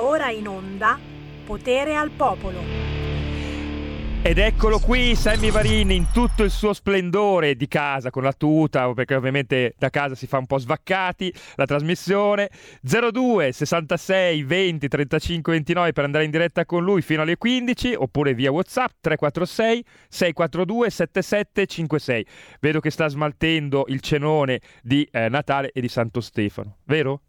Ora in onda Potere al Popolo. Ed eccolo qui Sammy Varin in tutto il suo splendore di casa con la tuta, perché ovviamente da casa si fa un po' svaccati la trasmissione. 02 66 20 35 29 per andare in diretta con lui fino alle 15 oppure via WhatsApp 346 642 7756. Vedo che sta smaltendo il cenone di eh, Natale e di Santo Stefano, vero?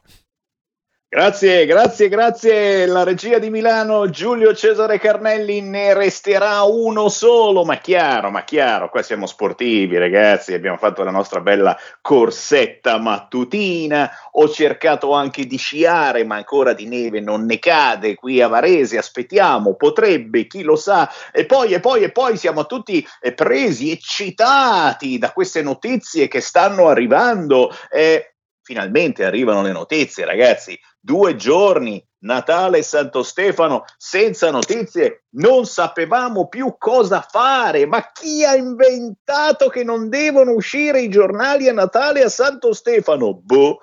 Grazie, grazie, grazie. La regia di Milano, Giulio Cesare Carnelli, ne resterà uno solo, ma chiaro, ma chiaro, qua siamo sportivi ragazzi, abbiamo fatto la nostra bella corsetta mattutina, ho cercato anche di sciare, ma ancora di neve non ne cade qui a Varese, aspettiamo, potrebbe, chi lo sa, e poi, e poi, e poi siamo tutti eh, presi, eccitati da queste notizie che stanno arrivando. Eh, finalmente arrivano le notizie, ragazzi due giorni, Natale e Santo Stefano, senza notizie, non sapevamo più cosa fare. Ma chi ha inventato che non devono uscire i giornali a Natale e a Santo Stefano? Boh.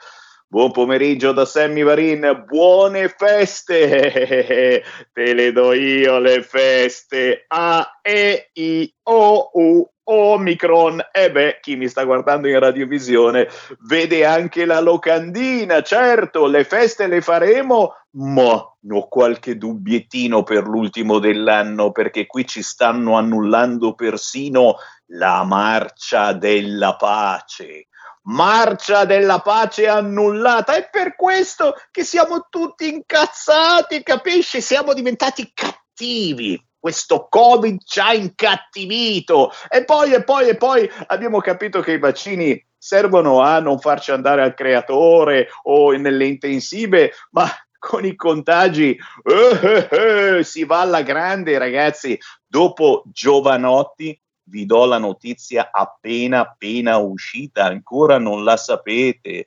Buon pomeriggio da Sammy Varin, buone feste! Te le do io le feste. A, E, I, O, U, Omicron. E beh, chi mi sta guardando in radiovisione vede anche la locandina. Certo, le feste le faremo, ma ho qualche dubbiettino per l'ultimo dell'anno perché qui ci stanno annullando persino la marcia della pace. Marcia della pace annullata. È per questo che siamo tutti incazzati, capisci? Siamo diventati cattivi questo Covid ci ha incattivito. E poi, e poi, e poi abbiamo capito che i vaccini servono a non farci andare al creatore o nelle intensive, ma con i contagi eh, eh, eh, si va alla grande, ragazzi. Dopo Giovanotti vi do la notizia appena appena uscita, ancora non la sapete.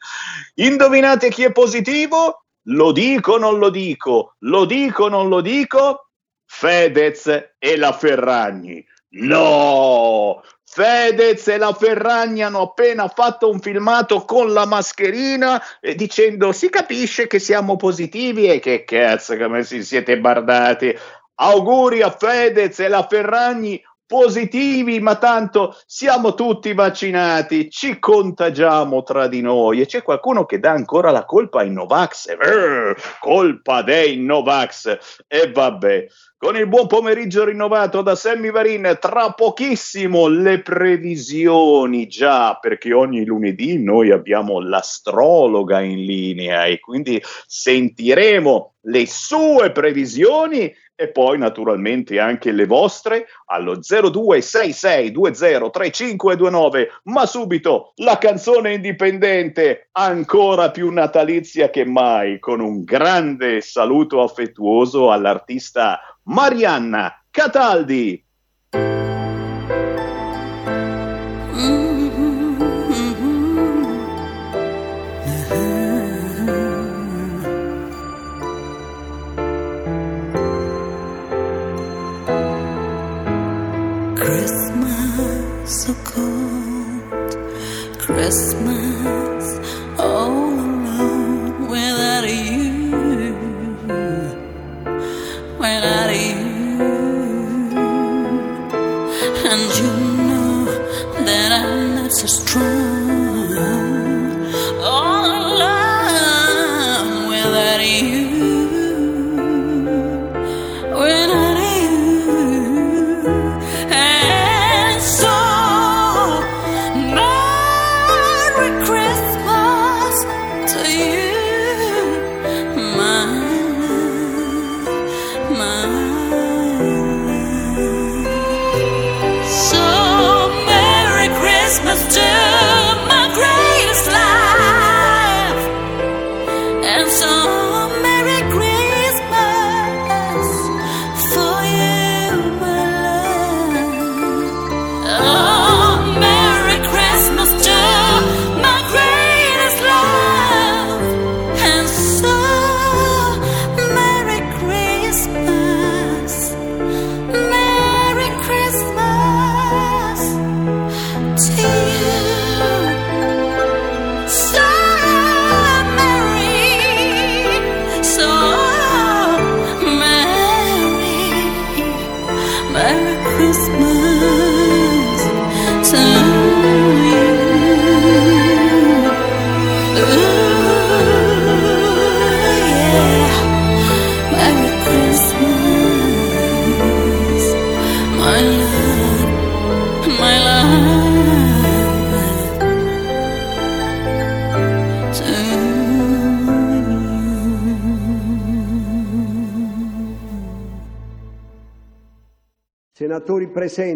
Indovinate chi è positivo? Lo dico o non lo dico? Lo dico o non lo dico? Fedez e la Ferragni. No! Fedez e la Ferragni hanno appena fatto un filmato con la mascherina eh, dicendo si capisce che siamo positivi e che cazzo come si siete bardati. Auguri a Fedez e la Ferragni positivi, ma tanto siamo tutti vaccinati, ci contagiamo tra di noi e c'è qualcuno che dà ancora la colpa ai Novax. Eh, colpa dei Novax. E vabbè. Con il buon pomeriggio rinnovato da Sammy Varin, tra pochissimo le previsioni già, perché ogni lunedì noi abbiamo l'astrologa in linea e quindi sentiremo le sue previsioni e poi naturalmente anche le vostre allo 0266203529 ma subito la canzone indipendente ancora più natalizia che mai con un grande saluto affettuoso all'artista Marianna Cataldi And so Merry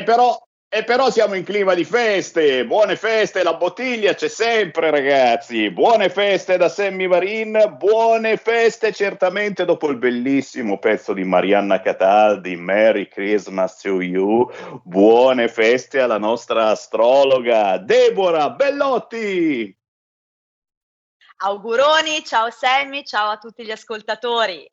E però, e però, e però siamo in clima di feste, buone feste, la bottiglia c'è sempre ragazzi, buone feste da Sammy Varin, buone feste certamente dopo il bellissimo pezzo di Marianna Cataldi, Merry Christmas to you, buone feste alla nostra astrologa Deborah Bellotti. Auguroni, ciao Sammy, ciao a tutti gli ascoltatori.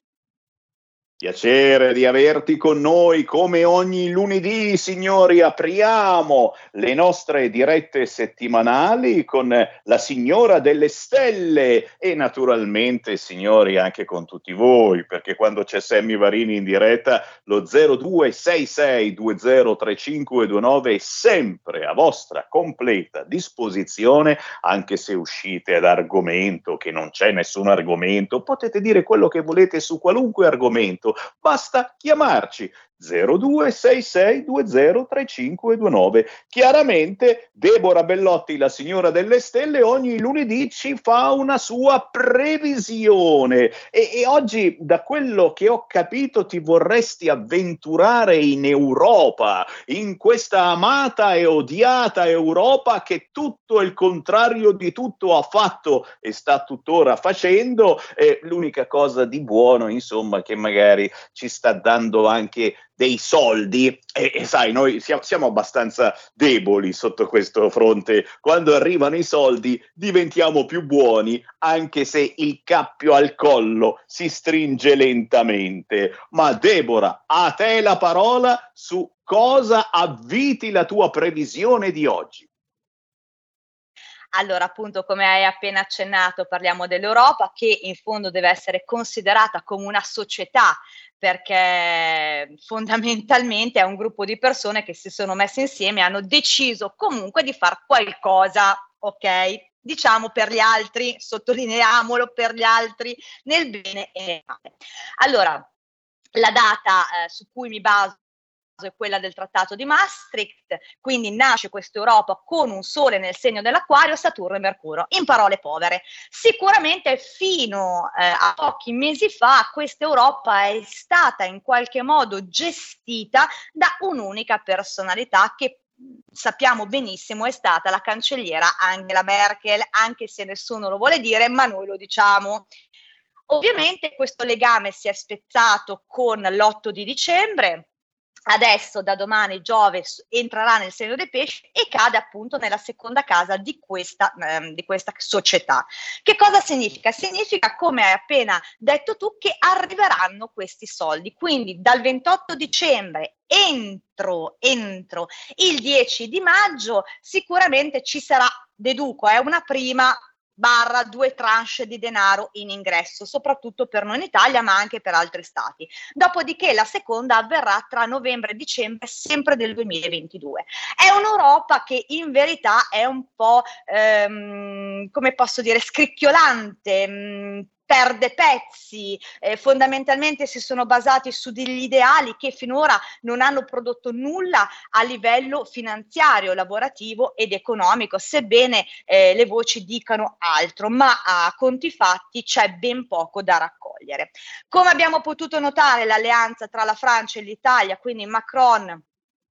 Piacere di averti con noi come ogni lunedì, signori. Apriamo le nostre dirette settimanali con la signora delle stelle e naturalmente, signori, anche con tutti voi, perché quando c'è Sammy Varini in diretta, lo 0266203529 è sempre a vostra completa disposizione, anche se uscite ad argomento, che non c'è nessun argomento, potete dire quello che volete su qualunque argomento basta chiamarci 0266203529. Chiaramente Deborah Bellotti, la signora delle stelle, ogni lunedì ci fa una sua previsione e, e oggi da quello che ho capito ti vorresti avventurare in Europa, in questa amata e odiata Europa che tutto il contrario di tutto ha fatto e sta tuttora facendo. E l'unica cosa di buono, insomma, che magari ci sta dando anche dei soldi e, e sai, noi siamo, siamo, abbastanza deboli sotto questo fronte. Quando arrivano i soldi diventiamo più buoni, anche se il cappio al collo si stringe lentamente. Ma Deborah, a te la parola su cosa avviti la tua previsione di oggi. Allora, appunto, come hai appena accennato, parliamo dell'Europa che in fondo deve essere considerata come una società perché fondamentalmente è un gruppo di persone che si sono messe insieme e hanno deciso comunque di fare qualcosa, ok? Diciamo per gli altri, sottolineiamolo per gli altri, nel bene e nel male. Allora, la data eh, su cui mi baso è quella del trattato di Maastricht, quindi nasce questa Europa con un sole nel segno dell'acquario, Saturno e Mercurio. In parole povere, sicuramente fino eh, a pochi mesi fa questa Europa è stata in qualche modo gestita da un'unica personalità che sappiamo benissimo è stata la cancelliera Angela Merkel, anche se nessuno lo vuole dire, ma noi lo diciamo. Ovviamente questo legame si è spezzato con l'8 di dicembre, adesso da domani Giove entrerà nel segno dei pesci e cade appunto nella seconda casa di questa, ehm, di questa società. Che cosa significa? Significa, come hai appena detto tu, che arriveranno questi soldi. Quindi dal 28 dicembre entro, entro il 10 di maggio sicuramente ci sarà, deduco, è eh, una prima barra due tranche di denaro in ingresso, soprattutto per noi in Italia, ma anche per altri stati. Dopodiché la seconda avverrà tra novembre e dicembre, sempre del 2022. È un'Europa che in verità è un po', ehm, come posso dire, scricchiolante. Mh, perde pezzi, eh, fondamentalmente si sono basati su degli ideali che finora non hanno prodotto nulla a livello finanziario, lavorativo ed economico, sebbene eh, le voci dicano altro, ma a conti fatti c'è ben poco da raccogliere. Come abbiamo potuto notare, l'alleanza tra la Francia e l'Italia, quindi Macron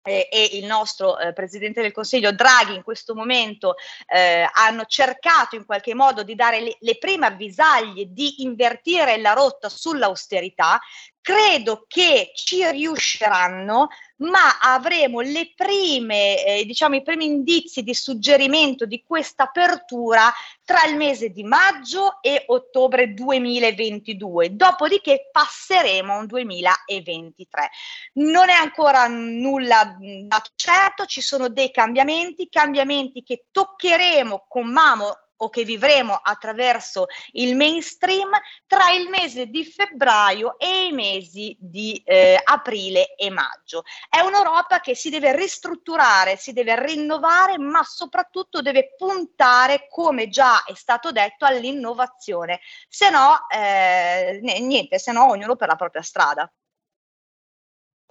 eh, e il nostro eh, Presidente del Consiglio Draghi in questo momento eh, hanno cercato in qualche modo di dare le, le prime avvisaglie di invertire la rotta sull'austerità, credo che ci riusciranno, ma avremo le prime, eh, diciamo, i primi indizi di suggerimento di questa apertura tra il mese di maggio e ottobre 2022, dopodiché passeremo a un 2023. Non è ancora nulla dato certo, ci sono dei cambiamenti, cambiamenti che toccheremo con mano o che vivremo attraverso il mainstream tra il mese di febbraio e i mesi di eh, aprile e maggio. È un'Europa che si deve ristrutturare, si deve rinnovare, ma soprattutto deve puntare, come già è stato detto, all'innovazione. Se no, eh, niente, se no ognuno per la propria strada.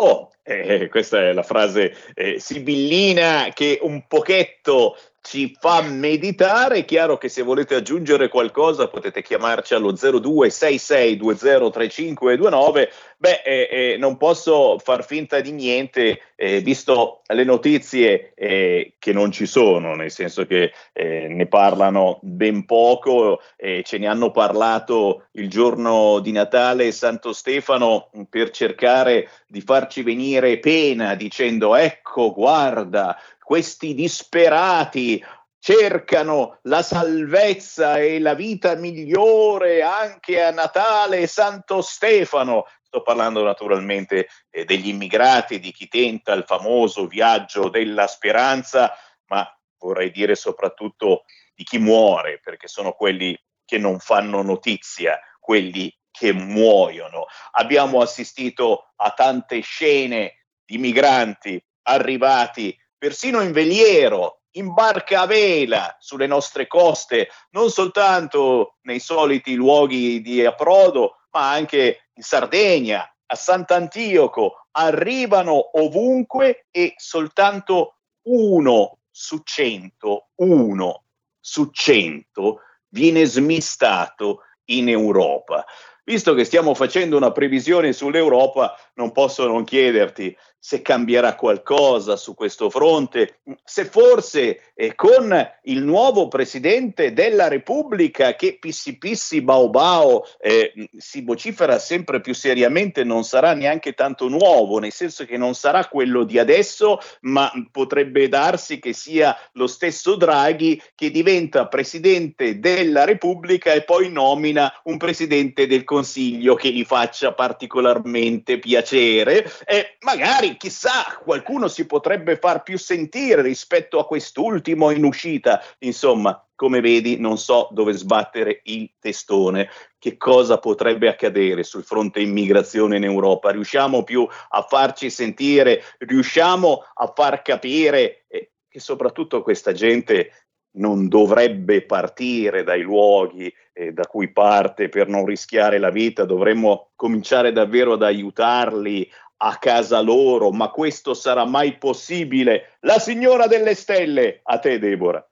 Oh, eh, questa è la frase eh, sibillina che un pochetto ci fa meditare. È chiaro che se volete aggiungere qualcosa potete chiamarci allo 0266203529. Beh, eh, eh, non posso far finta di niente, eh, visto le notizie eh, che non ci sono, nel senso che eh, ne parlano ben poco, ce ne hanno parlato il giorno di Natale e Santo Stefano per cercare di farci venire pena dicendo ecco, guarda, questi disperati cercano la salvezza e la vita migliore anche a Natale e Santo Stefano. Sto parlando naturalmente eh, degli immigrati, di chi tenta il famoso viaggio della speranza, ma vorrei dire soprattutto di chi muore, perché sono quelli che non fanno notizia, quelli che muoiono. Abbiamo assistito a tante scene di migranti arrivati persino in veliero, in barca a vela sulle nostre coste, non soltanto nei soliti luoghi di approdo, ma anche in Sardegna, a Sant'Antioco, arrivano ovunque e soltanto uno su cento, uno su cento viene smistato in Europa. Visto che stiamo facendo una previsione sull'Europa, non posso non chiederti se cambierà qualcosa su questo fronte, se forse eh, con il nuovo presidente della Repubblica che pissi pissi bao bao eh, si vocifera sempre più seriamente non sarà neanche tanto nuovo, nel senso che non sarà quello di adesso, ma potrebbe darsi che sia lo stesso Draghi che diventa presidente della Repubblica e poi nomina un presidente del Consiglio che gli faccia particolarmente piacere. E magari chissà, qualcuno si potrebbe far più sentire rispetto a quest'ultimo in uscita. Insomma, come vedi, non so dove sbattere il testone. Che cosa potrebbe accadere sul fronte immigrazione in Europa? Riusciamo più a farci sentire? Riusciamo a far capire che soprattutto questa gente non dovrebbe partire dai luoghi eh, da cui parte per non rischiare la vita, dovremmo cominciare davvero ad aiutarli a casa loro, ma questo sarà mai possibile? La signora delle stelle, a te Deborah.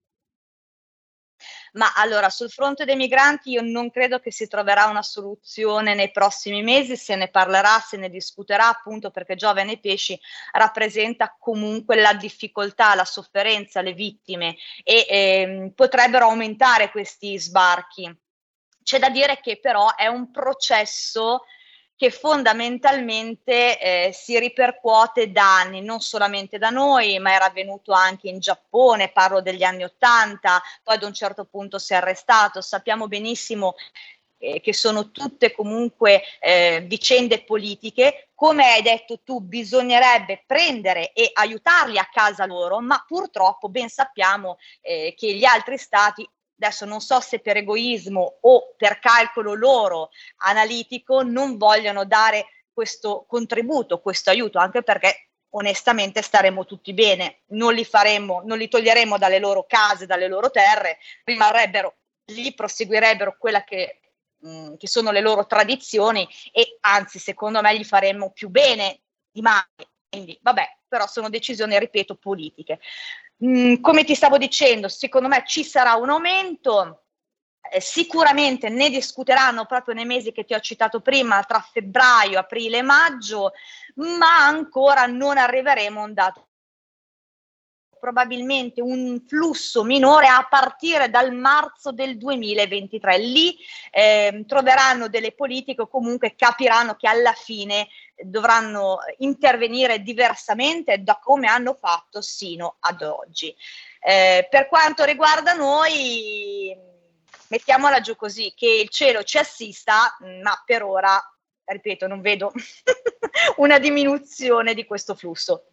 Ma allora, sul fronte dei migranti io non credo che si troverà una soluzione nei prossimi mesi, se ne parlerà, se ne discuterà, appunto perché Giovane Pesci rappresenta comunque la difficoltà, la sofferenza, le vittime e eh, potrebbero aumentare questi sbarchi. C'è da dire che però è un processo che fondamentalmente eh, si ripercuote da anni, non solamente da noi, ma era avvenuto anche in Giappone, parlo degli anni Ottanta, poi ad un certo punto si è arrestato, sappiamo benissimo eh, che sono tutte comunque eh, vicende politiche, come hai detto tu, bisognerebbe prendere e aiutarli a casa loro, ma purtroppo ben sappiamo eh, che gli altri stati adesso non so se per egoismo o per calcolo loro analitico, non vogliono dare questo contributo, questo aiuto, anche perché onestamente staremo tutti bene, non li faremo, non li toglieremo dalle loro case, dalle loro terre, rimarrebbero lì, proseguirebbero quella che, mh, mm, che sono le loro tradizioni e anzi secondo me gli faremmo più bene di mai. Quindi vabbè, però sono decisioni, ripeto, politiche. Mm, come ti stavo dicendo, secondo me ci sarà un aumento. Eh, sicuramente ne discuteranno proprio nei mesi che ti ho citato prima, tra febbraio, aprile e maggio, ma ancora non arriveremo a un dato probabilmente un flusso minore a partire dal marzo del 2023. Lì eh, troveranno delle politiche o comunque capiranno che alla fine dovranno intervenire diversamente da come hanno fatto sino ad oggi. Eh, per quanto riguarda noi, mettiamola giù così, che il cielo ci assista, ma per ora, ripeto, non vedo una diminuzione di questo flusso.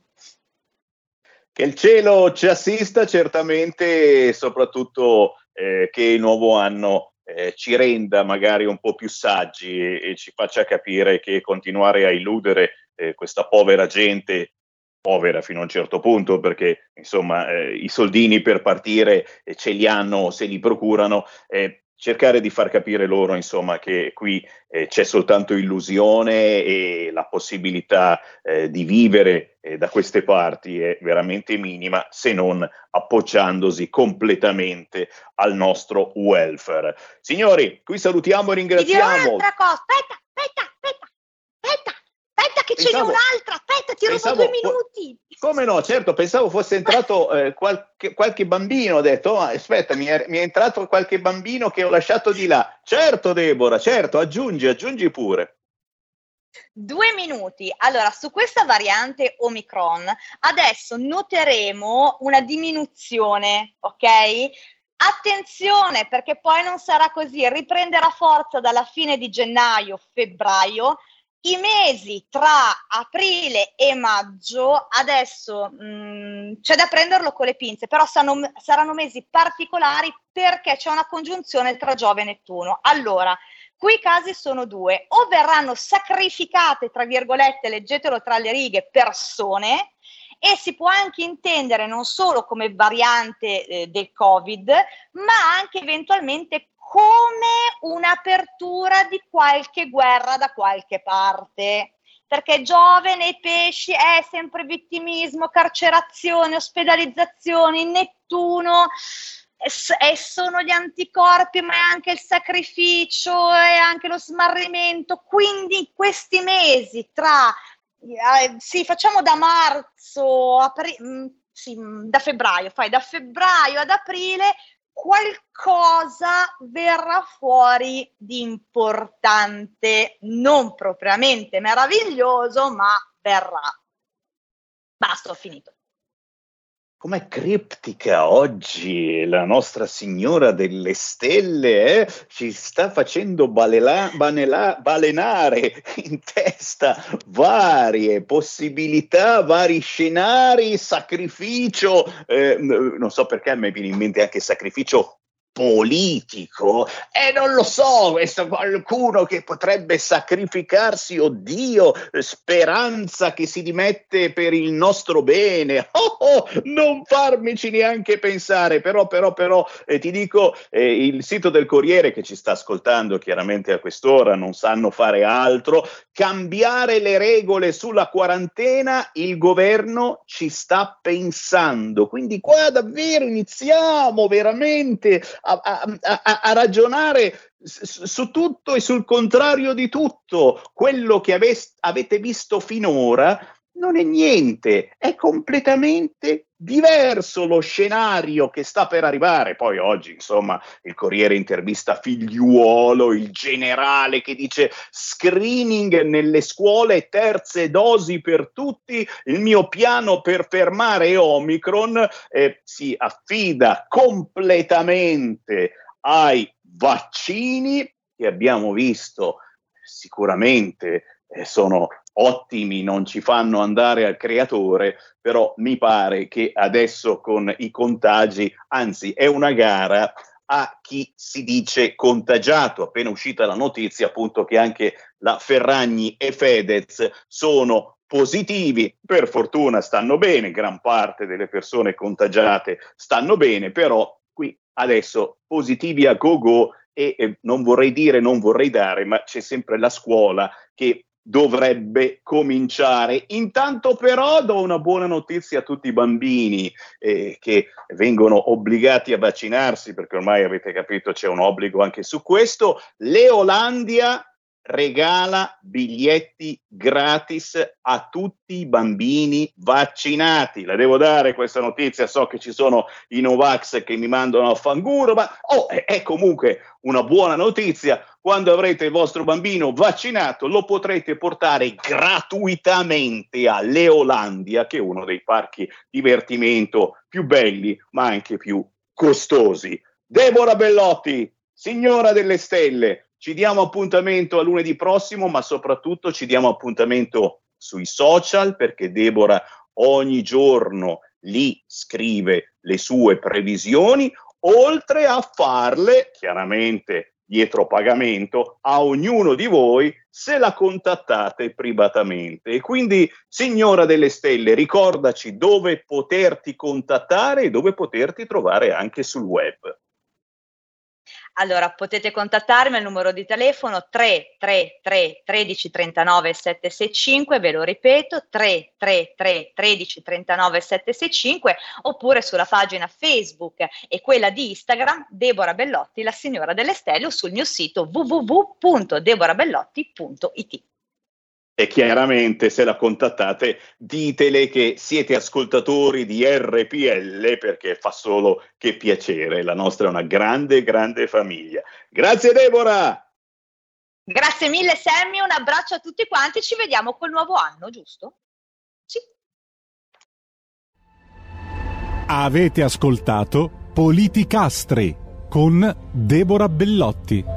Che il cielo ci assista certamente, soprattutto eh, che il nuovo anno eh, ci renda magari un po' più saggi e, e, ci faccia capire che continuare a illudere eh, questa povera gente povera fino a un certo punto perché insomma eh, i soldini per partire eh, ce li hanno se li procurano eh, cercare di far capire loro insomma che qui eh, c'è soltanto illusione e la possibilità eh, di vivere eh, da queste parti è veramente minima se non appoggiandosi completamente al nostro welfare. Signori, qui salutiamo e ringraziamo. Ti dirò un'altra cosa, aspetta, aspetta che pensavo, ce n'è un'altra, aspetta, ti rubo due minuti. Come no, certo, pensavo fosse entrato eh, qualche, qualche, bambino, ho detto, oh, aspetta, mi è, mi è, entrato qualche bambino che ho lasciato di là. Certo, Deborah, certo, aggiungi, aggiungi pure. Due minuti. Allora, su questa variante Omicron adesso noteremo una diminuzione, ok? Attenzione perché poi non sarà così, riprenderà forza dalla fine di gennaio, febbraio, i mesi tra aprile e maggio adesso mh, mm, c'è da prenderlo con le pinze, però saranno, saranno mesi particolari perché c'è una congiunzione tra Giove e Nettuno. Allora, qui i casi sono due, o verranno sacrificate, tra virgolette, leggetelo tra le righe, persone, e si può anche intendere non solo come variante eh, del Covid, ma anche eventualmente come un'apertura di qualche guerra da qualche parte. Perché Giove nei pesci è sempre vittimismo, carcerazione, ospedalizzazioni, Nettuno e sono gli anticorpi, ma è anche il sacrificio e anche lo smarrimento. Quindi questi mesi tra eh, sì, facciamo da marzo, apri- mm, sì, da febbraio, fai da febbraio ad aprile qualcosa verrà fuori di importante, non propriamente meraviglioso, ma verrà. Basta, ho finito. Com'è criptica oggi la nostra signora delle stelle, eh? ci sta facendo balela, banela, balenare in testa varie possibilità, vari scenari, sacrificio, eh, non so perché a me viene in mente anche sacrificio politico e non lo so, questo qualcuno che potrebbe sacrificarsi, oddio, speranza che si dimette per il nostro bene. Oh, oh, non farmici neanche pensare, però, però, però, eh, ti dico, eh, il sito del Corriere che ci sta ascoltando chiaramente a quest'ora non sanno fare altro, cambiare le regole sulla quarantena, il governo ci sta pensando. Quindi qua davvero iniziamo veramente a, a, a ragionare su tutto e sul contrario di tutto. Quello che ave- avete visto finora non è niente, è completamente diverso lo scenario che sta per arrivare. Poi oggi, insomma, il Corriere intervista Figliuolo, il generale che dice screening nelle scuole, terze dosi per tutti, il mio piano per fermare Omicron eh, si affida completamente ai vaccini che abbiamo visto sicuramente sono ottimi, non ci fanno andare al creatore, però mi pare che adesso con i contagi, anzi è una gara a chi si dice contagiato. Appena uscita la notizia appunto che anche la Ferragni e Fedez sono positivi, per fortuna stanno bene, gran parte delle persone contagiate stanno bene, però qui adesso positivi a go go e eh, non vorrei dire, non vorrei dare, ma c'è sempre la scuola che dovrebbe cominciare. Intanto però do una buona notizia a tutti i bambini eh, che vengono obbligati a vaccinarsi, perché ormai avete capito c'è un obbligo anche su questo. L'Eolandia regala biglietti gratis a tutti i bambini vaccinati. La devo dare questa notizia, so che ci sono i Novax che mi mandano a fanguro, ma oh, è comunque una buona notizia. Quando avrete il vostro bambino vaccinato, lo potrete portare gratuitamente a Leolandia, che è uno dei parchi divertimento più belli, ma anche più costosi. Deborah Bellotti, signora delle stelle, ci diamo appuntamento a lunedì prossimo, ma soprattutto ci diamo appuntamento sui social perché Deborah ogni giorno lì scrive le sue previsioni. oltre a farle, chiaramente dietro pagamento, a ognuno di voi se la contattate privatamente. E quindi, signora delle stelle, ricordaci dove poterti contattare e dove poterti trovare anche sul web. Allora, potete contattarmi al numero di telefono 333 13 39 765, ve lo ripeto, 333 13 39 765, oppure sulla pagina Facebook e quella di Instagram Deborah Bellotti, la signora delle stelle, o sul mio sito www.deborabellotti.it e chiaramente se la contattate ditele che siete ascoltatori di RPL perché fa solo che piacere, la nostra è una grande, grande famiglia. Grazie Deborah! Grazie mille Sammy, un abbraccio a tutti quanti, ci vediamo col nuovo anno, giusto? Sì. Avete ascoltato Politicastri con Deborah Bellotti.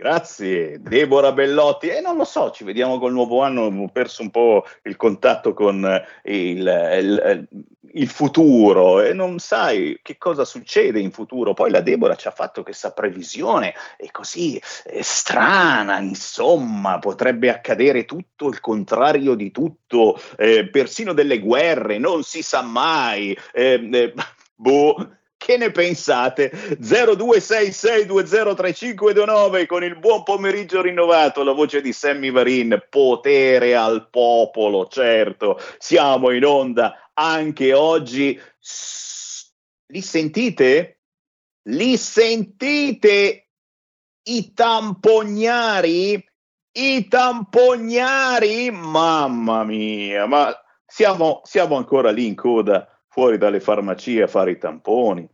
Grazie, Deborah Bellotti. E eh, non lo so, ci vediamo col nuovo anno. Ho perso un po' il contatto con il, il, il, futuro e non sai che cosa succede in futuro. Poi la Deborah ci ha fatto questa previsione e così è strana, insomma, potrebbe accadere tutto il contrario di tutto, eh, persino delle guerre, non si sa mai. Eh, eh, boh che ne pensate? 0266203529 con il buon pomeriggio rinnovato, la voce di Sammy Varin, potere al popolo, certo, siamo in onda anche oggi. Li sentite? Li sentite i tampognari? I tampognari? Mamma mia, ma siamo, siamo ancora lì in coda fuori dalle farmacie a fare i tamponi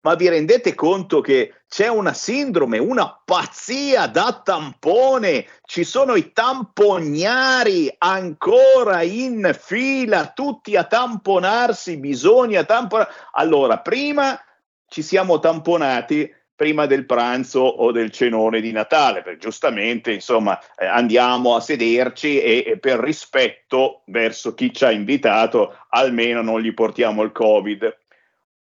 ma vi rendete conto che c'è una sindrome, una pazzia da tampone? Ci sono i tampognari ancora in fila, tutti a tamponarsi, bisogna tamponare. Allora, prima ci siamo tamponati prima del pranzo o del cenone di Natale, perché giustamente, insomma, eh, andiamo a sederci e, e, per rispetto verso chi ci ha invitato, almeno non gli portiamo il Covid.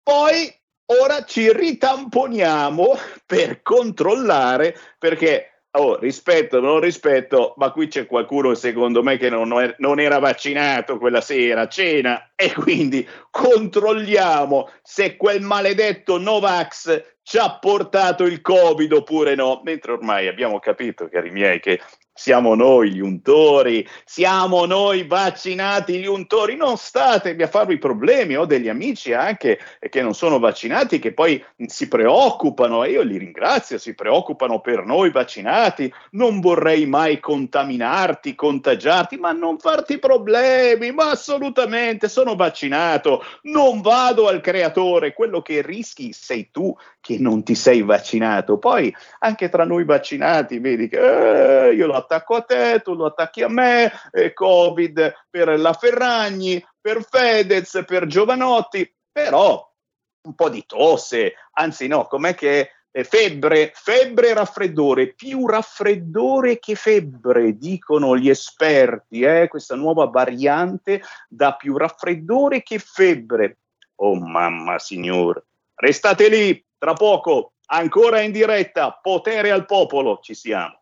Poi Ora ci ritamponiamo per controllare perché Oh, rispetto, non rispetto, ma qui c'è qualcuno secondo me che non, non, era vaccinato quella sera a cena e quindi controlliamo se quel maledetto Novax ci ha portato il Covid oppure no, mentre ormai abbiamo capito, cari miei, che siamo noi gli untori, siamo noi vaccinati gli untori, non statevi a farvi problemi, ho degli amici anche che non sono vaccinati che poi si preoccupano e io li ringrazio, si preoccupano per noi vaccinati, non vorrei mai contaminarti, contagiarti, ma non farti problemi, ma assolutamente sono vaccinato, non vado al creatore, quello che rischi sei tu che non ti sei vaccinato, poi anche tra noi vaccinati vedi che eh, io la attacco a te, tu lo attacchi a me, eh, Covid per la Ferragni, per Fedez, per Giovanotti, però un po' di tosse, anzi no, com'è che febbre, febbre e raffreddore, più raffreddore che febbre, dicono gli esperti, eh? questa nuova variante dà più raffreddore che febbre. Oh mamma signore, restate lì, tra poco, ancora in diretta, potere al popolo, ci siamo.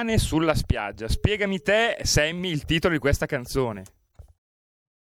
Cane sulla spiaggia. Spiegami te, Sammy, il titolo di questa canzone.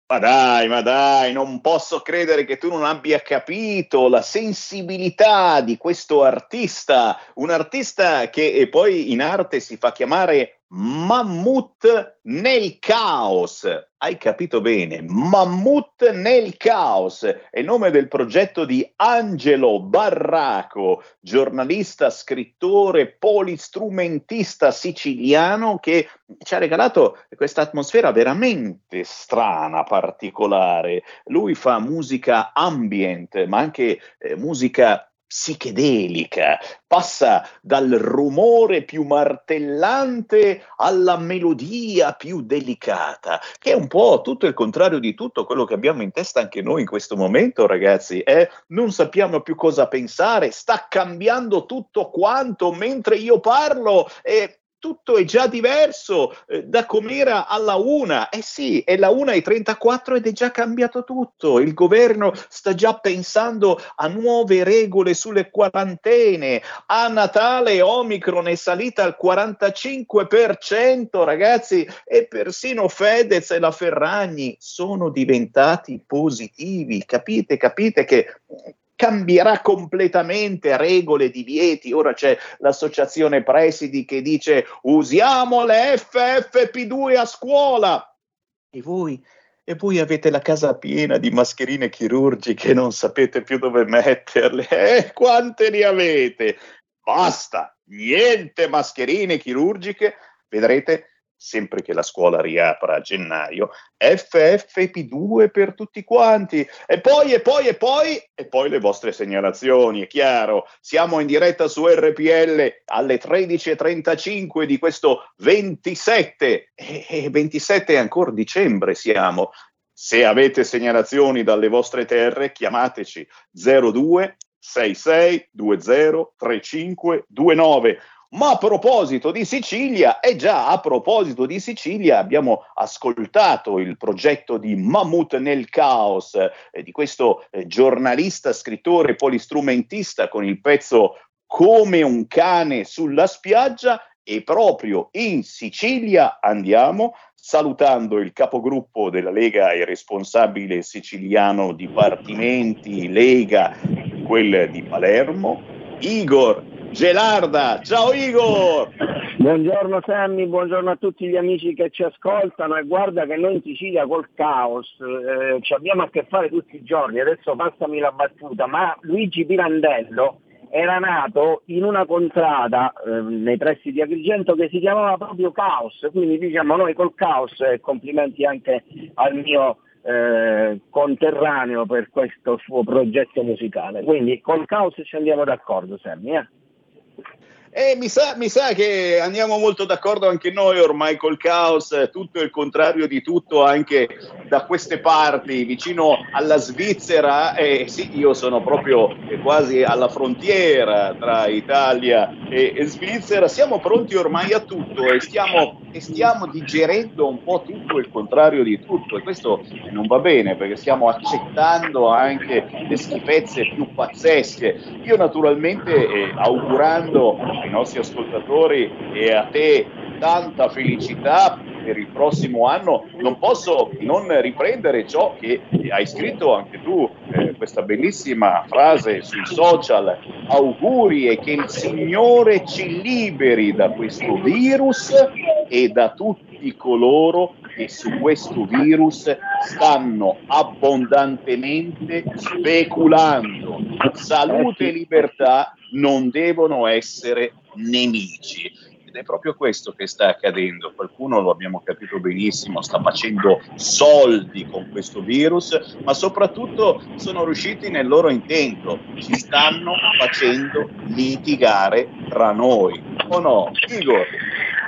Ma dai, ma dai, non posso credere che tu non abbia capito la sensibilità di questo artista, un artista che poi in arte si fa chiamare Mammut nel caos. Hai capito bene? Mammut nel caos è il nome del progetto di Angelo Barraco, giornalista, scrittore, polistrumentista siciliano che ci ha regalato questa atmosfera veramente strana, particolare. Lui fa musica ambient, ma anche eh, musica psichedelica, passa dal rumore più martellante alla melodia più delicata, che è un po' tutto il contrario di tutto quello che abbiamo in testa anche noi in questo momento, ragazzi. Eh? Non sappiamo più cosa pensare, sta cambiando tutto quanto mentre io parlo e tutto è già diverso eh, da com'era alla una. Eh sì, è la una e 34 ed è già cambiato tutto. Il governo sta già pensando a nuove regole sulle quarantene. A Natale Omicron è salita al 45%, ragazzi, e persino Fedez e la Ferragni sono diventati positivi. Capite? Capite che cambierà completamente regole, divieti. Ora c'è l'associazione presidi che dice usiamo le FFP2 a scuola. E voi? E voi avete la casa piena di mascherine chirurgiche non sapete più dove metterle. Eh, quante ne avete? Basta, niente mascherine chirurgiche vedrete sempre che la scuola riapra a gennaio, FFP2 per tutti quanti. E poi, e poi, e poi, e poi le vostre segnalazioni, è chiaro. Siamo in diretta su RPL alle 13.35 di questo 27, e 27 è ancora dicembre siamo. Se avete segnalazioni dalle vostre terre, chiamateci 02 66 20 35 29 ma a proposito di Sicilia, e già a proposito di Sicilia, abbiamo ascoltato il progetto di Mammut nel Caos, eh, di questo eh, giornalista, scrittore, polistrumentista con il pezzo Come un cane sulla spiaggia. E proprio in Sicilia andiamo salutando il capogruppo della Lega e responsabile siciliano dipartimenti Lega, quel di Palermo, Igor Gelarda. Ciao Igor! Buongiorno Sammy, buongiorno a tutti gli amici che ci ascoltano e guarda che noi in Sicilia col caos eh, ci abbiamo a che fare tutti i giorni, adesso passami la battuta, ma Luigi Pirandello era nato in una contrada eh, nei pressi di Agrigento che si chiamava proprio Caos, quindi diciamo noi col caos e complimenti anche al mio eh, conterraneo per questo suo progetto musicale. Quindi col caos ci andiamo d'accordo, Sammy. Eh? E mi sa, mi sa, che andiamo molto d'accordo anche noi ormai col caos, tutto il contrario di tutto anche da queste parti, vicino alla Svizzera. E sì, io sono proprio quasi alla frontiera tra Italia e, e Svizzera. Siamo pronti ormai a tutto e stiamo, e stiamo digerendo un po' tutto il contrario di tutto. E questo non va bene perché stiamo accettando anche le schifezze più pazzesche. Io naturalmente eh, augurando ai nostri ascoltatori e a te tanta felicità per il prossimo anno, non posso non riprendere ciò che hai scritto anche tu, eh, questa bellissima frase sui social, auguri e che il Signore ci liberi da questo virus e da tutti coloro che su questo virus stanno abbondantemente speculando. Salute e libertà non devono essere nemici. Ed è proprio questo che sta accadendo. Qualcuno, lo abbiamo capito benissimo, sta facendo soldi con questo virus, ma soprattutto sono riusciti nel loro intento. Ci stanno facendo litigare tra noi. O no? Igor?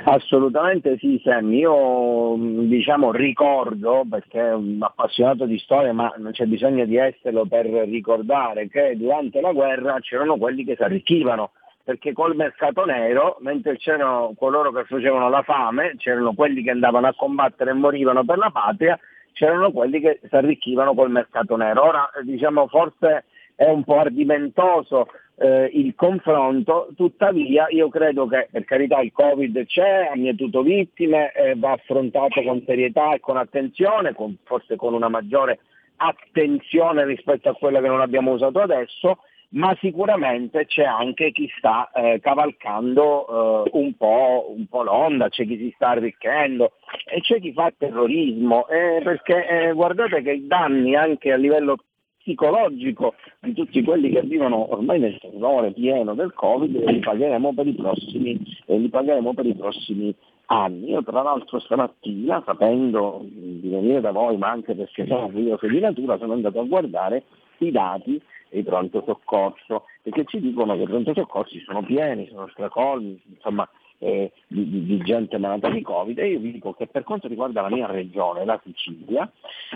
Assolutamente sì, Sam. Io diciamo ricordo, perché è un appassionato di storia, ma non c'è bisogno di esserlo per ricordare che durante la guerra c'erano quelli che si arricchivano, perché col mercato nero, mentre c'erano coloro che facevano la fame, c'erano quelli che andavano a combattere e morivano per la patria, c'erano quelli che si arricchivano col mercato nero. Ora diciamo forse è un po' ardimentoso eh, il confronto, tuttavia io credo che per carità il Covid c'è, ha mietuto vittime, eh, va affrontato con serietà e con attenzione, con, forse con una maggiore attenzione rispetto a quella che non abbiamo usato adesso, ma sicuramente c'è anche chi sta eh, cavalcando eh, un, po', un, po', l'onda, c'è chi si sta arricchendo e c'è chi fa terrorismo, eh, perché eh, guardate che i danni anche a livello psicologico di tutti quelli che vivono ormai nel terrore pieno del Covid li pagheremo per i prossimi, li pagheremo per i prossimi anni. Io tra l'altro stamattina, sapendo di venire da voi, ma anche perché sono curioso di natura, sono andato a guardare i dati dei pronto soccorso, perché ci dicono che i pronto soccorsi sono pieni, sono stracolmi, insomma eh, di, di, di, gente malata di Covid e io vi dico che per quanto riguarda la mia regione, la Sicilia,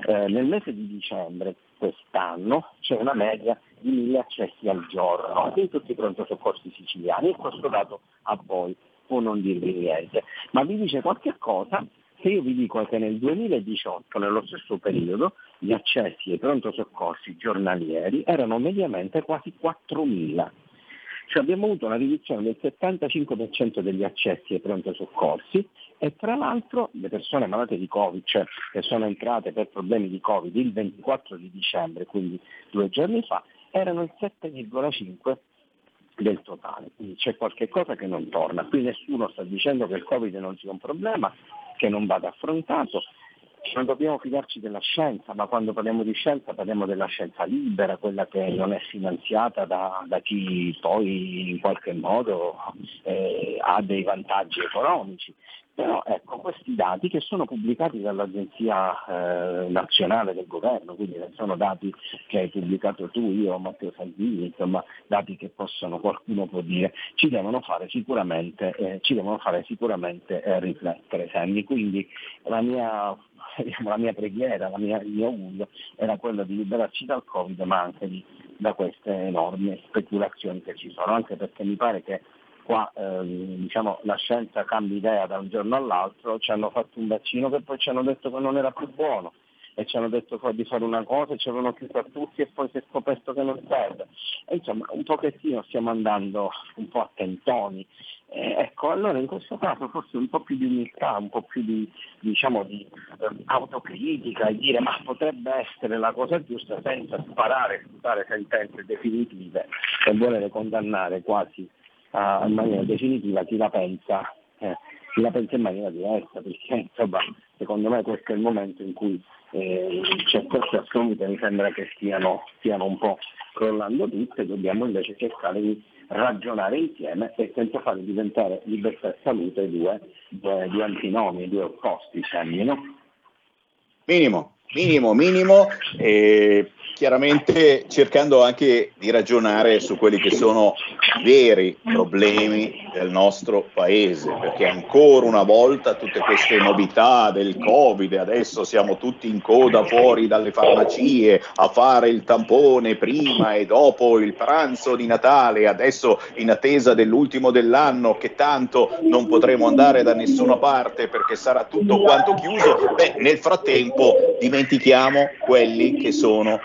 eh, nel mese di dicembre quest'anno c'è una media di mille accessi al giorno in tutti i pronto soccorsi siciliani e questo dato a voi può non dirvi niente, ma vi dice qualche cosa? Se io vi dico che nel 2018, nello stesso periodo, gli accessi ai pronto soccorsi giornalieri erano mediamente quasi 4.000 cioè abbiamo avuto una riduzione del 75% degli accessi ai pronto soccorsi e tra l'altro le persone malate di Covid, cioè che sono entrate per problemi di Covid il 24 di dicembre, quindi due giorni fa, erano il 7,5% del totale. Quindi c'è qualche cosa che non torna. Qui nessuno sta dicendo che il Covid non sia un problema, che non vada affrontato, non dobbiamo fidarci della scienza, ma quando parliamo di scienza parliamo della scienza libera, quella che non è finanziata da, da chi poi in qualche modo eh, ha dei vantaggi economici. Però ecco, questi dati che sono pubblicati dall'Agenzia eh, Nazionale del Governo, quindi sono dati che hai pubblicato tu, io, Matteo Salvini, insomma dati che possono, qualcuno può dire, ci devono fare sicuramente, eh, devono fare sicuramente eh, riflettere, Sammy. Quindi la mia, la mia preghiera, la mia, il mio augurio era quello di liberarci dal Covid, ma anche di, da queste enormi speculazioni che ci sono, anche perché mi pare che qua eh, diciamo, la scienza cambia idea da un giorno all'altro, ci hanno fatto un vaccino che poi ci hanno detto che non era più buono e ci hanno detto di fare una cosa e ci avevano chiuso a tutti e poi si è scoperto che non serve. E insomma un pochettino stiamo andando un po' a tentoni. Eh, ecco, allora in questo caso forse un po' più di umiltà, un po' più di, diciamo, di eh, autocritica e dire ma potrebbe essere la cosa giusta senza sparare, sputare sentenze definitive e volere condannare quasi uh, in maniera definitiva chi la pensa, eh, chi la pensa in maniera diversa, perché insomma, secondo me questo è il momento in cui eh, certe assunte mi sembra che stiano, stiano un po' crollando tutte, dobbiamo invece cercare di ragionare insieme e senza fare diventare libertà e salute due, due, due antinomi, due opposti, sembri, no? Minimo, minimo, minimo. E chiaramente cercando anche di ragionare su quelli che sono veri problemi del nostro paese, perché ancora una volta tutte queste novità del Covid, adesso siamo tutti in coda fuori dalle farmacie a fare il tampone prima e dopo il pranzo di Natale, adesso in attesa dell'ultimo dell'anno che tanto non potremo andare da nessuna parte perché sarà tutto quanto chiuso, beh, nel frattempo dimentichiamo quelli che sono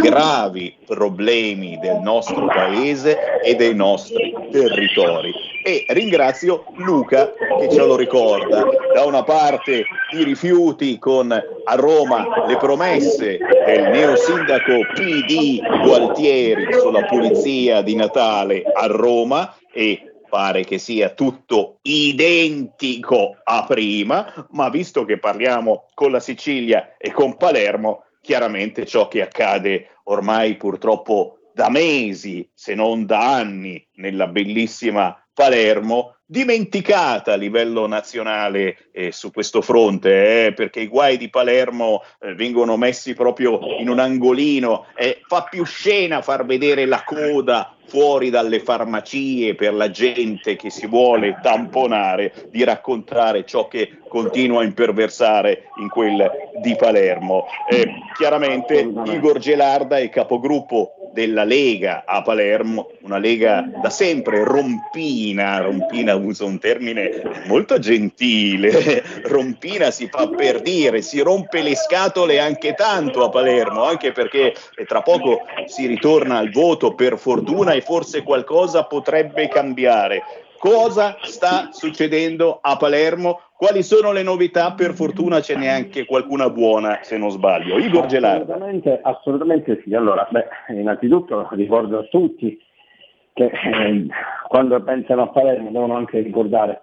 gravi problemi del nostro paese e dei nostri territori. E ringrazio Luca che ce lo ricorda. Da una parte i rifiuti con a Roma le promesse del neo sindaco PD Gualtieri sulla pulizia di Natale a Roma e pare che sia tutto identico a prima, ma visto che parliamo con la Sicilia e con Palermo, chiaramente ciò che accade ormai purtroppo da mesi, se non da anni, nella bellissima Palermo, dimenticata a livello nazionale eh, su questo fronte, eh, perché i guai di Palermo eh, vengono messi proprio in un angolino fa più scena far vedere la coda fuori dalle farmacie per la gente che si vuole tamponare, di raccontare ciò che continua a imperversare in quel di Palermo. Eh, chiaramente Igor Gelarda è capogruppo della Lega a Palermo, una Lega da sempre rompina, rompina uso un termine molto gentile, rompina si fa per dire, si rompe le scatole anche tanto a Palermo, anche perché tra poco si ritorna al voto per fortuna e forse qualcosa potrebbe cambiare. Cosa sta succedendo a Palermo? Quali sono le novità? Per fortuna ce n'è anche qualcuna buona, se non sbaglio. Igor Gelarda. Assolutamente, assolutamente sì. Allora, beh, innanzitutto ricordo a tutti che eh, quando pensano a Palermo devono anche ricordare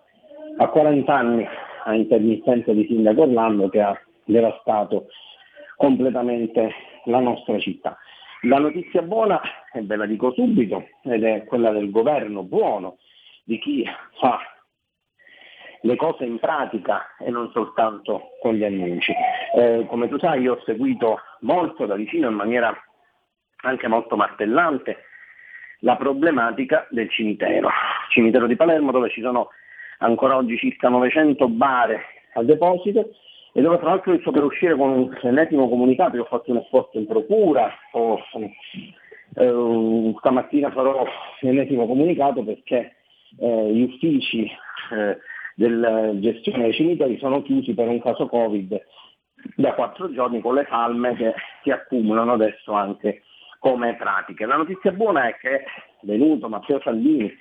a 40 anni a intermittenza di Sindaco Orlando che ha devastato completamente la nostra città. La notizia buona, e ve la dico subito, ed è quella del governo buono, di chi fa le cose in pratica e non soltanto con gli annunci. Eh, come tu sai io ho seguito molto da vicino in maniera anche molto martellante la problematica del cimitero, cimitero di Palermo dove ci sono ancora oggi circa 900 bare a deposito e dove tra l'altro sto per uscire con un ennesimo comunicato, io ho fatto un esposto in procura, ho, eh, stamattina farò l'ennesimo comunicato perché eh, gli uffici eh, della gestione dei cimiteri sono chiusi per un caso Covid da quattro giorni con le salme che si accumulano adesso anche come pratiche. La notizia buona è che è venuto Matteo Salvini,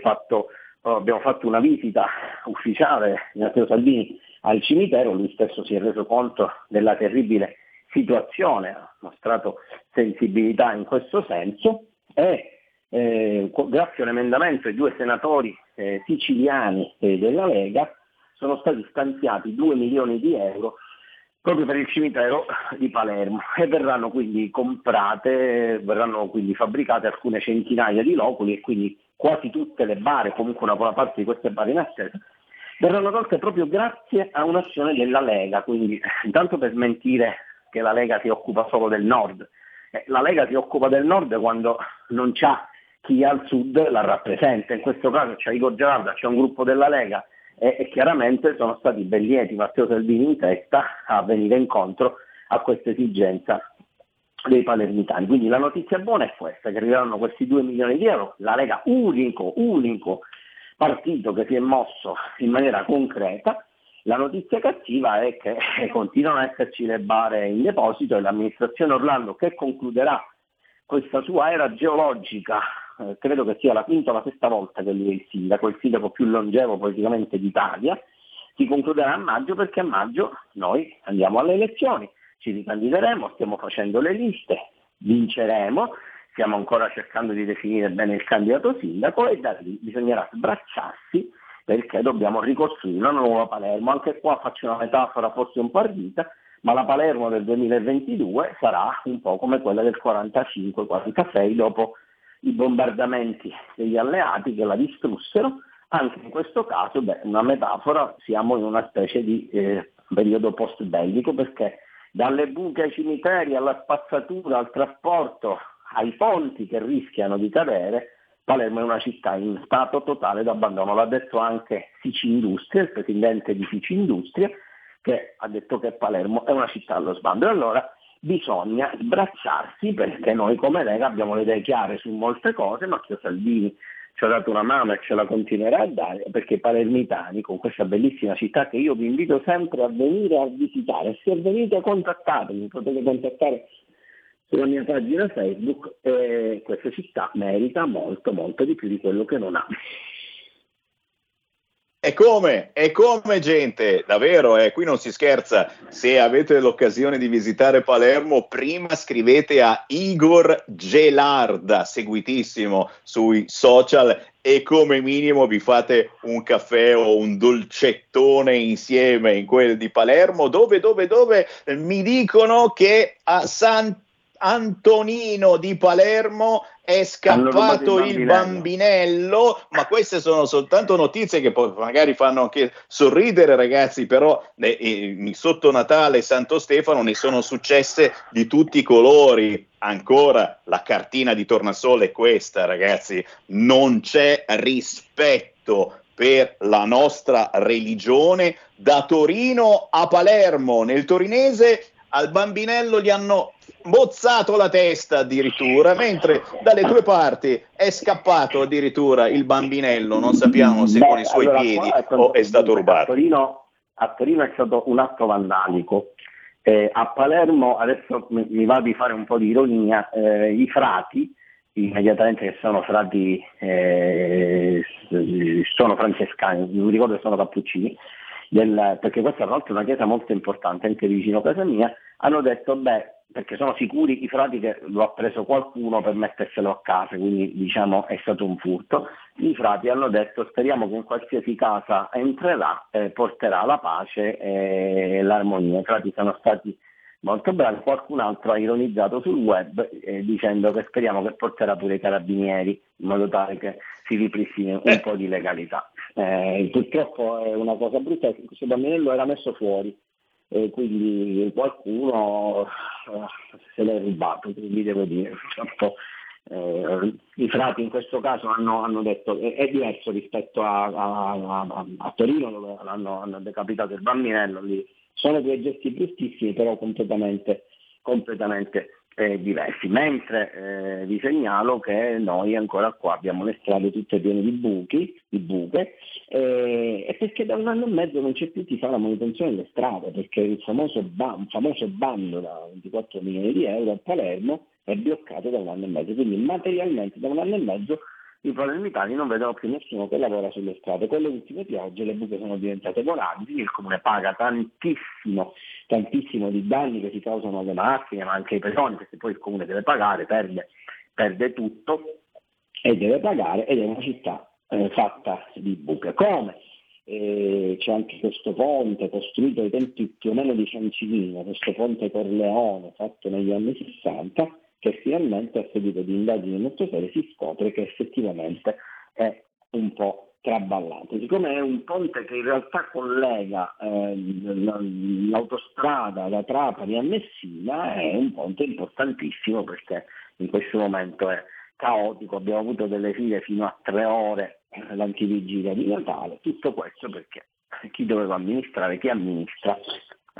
fatto, abbiamo fatto una visita ufficiale di Matteo Salvini al cimitero, lui stesso si è reso conto della terribile situazione, ha mostrato sensibilità in questo senso e eh, grazie all'emendamento dei due senatori eh, siciliani eh, della Lega sono stati stanziati 2 milioni di euro proprio per il cimitero di Palermo e verranno quindi comprate, verranno quindi fabbricate alcune centinaia di loculi e quindi quasi tutte le bare, comunque una buona parte di queste bare in attesa, verranno tolte proprio grazie a un'azione della Lega, quindi intanto per smentire che la Lega si occupa solo del nord, eh, la Lega si occupa del nord quando non c'è chi al sud la rappresenta, in questo caso c'è Igor Gerarda, c'è un gruppo della Lega e, e chiaramente sono stati ben lieti. Matteo Salvini in testa a venire incontro a questa esigenza dei palermitani. Quindi la notizia buona è questa, che arriveranno questi 2 milioni di euro, la Lega unico, unico partito che si è mosso in maniera concreta, la notizia cattiva è che continuano a esserci le bare in deposito e l'amministrazione Orlando che concluderà questa sua era geologica, eh, credo che sia la quinta o la sesta volta che lui è il sindaco, il sindaco più longevo politicamente d'Italia, si concluderà a maggio perché a maggio noi andiamo alle elezioni ci ricandideremo, stiamo facendo le liste, vinceremo, stiamo ancora cercando di definire bene il candidato sindaco e da lì bisognerà sbracciarsi perché dobbiamo ricostruire una nuova Palermo. Anche qua faccio una metafora forse un po' ardita, ma la Palermo del 2022 sarà un po' come quella del 45-46 dopo i bombardamenti degli alleati che la distrussero. Anche in questo caso, beh, una metafora, siamo in una specie di eh, periodo post bellico perché dalle buche ai cimiteri, alla spazzatura, al trasporto, ai ponti che rischiano di cadere, Palermo è una città in stato totale d'abbandono. L'ha detto anche Fici Industria, il presidente di Fici Industria, che ha detto che Palermo è una città allo sbando. E allora bisogna sbracciarsi perché noi come Lega abbiamo le idee chiare su molte cose, Matteo Salvini ci ha dato una mano e ce la continuerà a dare perché palermitani con questa bellissima città che io vi invito sempre a venire a visitare, se venite contattatemi, potete contattare sulla mia pagina Facebook, eh, questa città merita molto molto di più di quello che non ha. E come? E come gente? Davvero, eh, qui non si scherza. Se avete l'occasione di visitare Palermo, prima scrivete a Igor Gelarda, seguitissimo sui social, e come minimo vi fate un caffè o un dolcettone insieme in quel di Palermo, dove, dove, dove mi dicono che a San Antonino di Palermo è scappato il bambinello. il bambinello, ma queste sono soltanto notizie che poi magari fanno anche sorridere ragazzi, però eh, eh, sotto Natale e Santo Stefano ne sono successe di tutti i colori. Ancora la cartina di tornasole è questa ragazzi, non c'è rispetto per la nostra religione da Torino a Palermo, nel torinese al bambinello gli hanno bozzato la testa addirittura, mentre dalle tue parti è scappato addirittura il bambinello, non sappiamo se Beh, con i suoi allora, piedi o è stato rubato. A Torino, a Torino, è stato un atto vandalico. Eh, a Palermo, adesso mi, va di fare un po' di ironia, eh, i frati, immediatamente che sono frati, eh, sono francescani, mi ricordo che sono cappuccini, del, perché questa tra l'altro è una chiesa molto importante anche vicino a casa mia, hanno detto beh perché sono sicuri i frati che lo ha preso qualcuno per metterselo a casa, quindi diciamo è stato un furto. I frati hanno detto speriamo che in qualsiasi casa entrerà eh, porterà la pace e l'armonia. I frati sono stati molto bravi, qualcun altro ha ironizzato sul web eh, dicendo che speriamo che porterà pure i carabinieri in modo tale che si ripristini un eh. po' di legalità. Eh, purtroppo è una cosa brutta, questo bambinello era messo fuori e quindi qualcuno eh, se l'è rubato, quindi devo dire, purtroppo eh, i frati in questo caso hanno, hanno detto che è, diverso rispetto a, a, a, a Torino dove hanno, hanno, decapitato il bambinello, lì sono due gesti bruttissimi però completamente, completamente eh, diversi, mentre eh, vi segnalo che noi ancora qua abbiamo le strade tutte piene di buchi, di buche, eh, e perché da un anno e mezzo non c'è più chi fa la manutenzione delle strade, perché il famoso, ban- famoso bando da 24 milioni di euro a Palermo è bloccato da un anno e mezzo, quindi materialmente da un anno e mezzo i palermitani non vedono più nessuno che lavora sulle strade. Con le ultime piogge le buche sono diventate volanti, il comune paga tantissimo, tantissimo di danni che si causano alle macchine, ma anche ai pedoni, perché poi il comune deve pagare, perde, perde tutto e deve pagare ed è una città eh, fatta di buche. Come? Eh, c'è anche questo ponte costruito ai tempi più o meno di Ciancimino, questo ponte Corleone fatto negli anni 60, che finalmente a seguito di indagini molto serie si scopre che effettivamente è un po' traballato. Siccome è un ponte che in realtà collega eh, l'autostrada da Trapani a Messina, è un ponte importantissimo perché in questo momento è caotico, abbiamo avuto delle file fino a tre ore l'antivigilia di Natale, tutto questo perché chi doveva amministrare, chi amministra,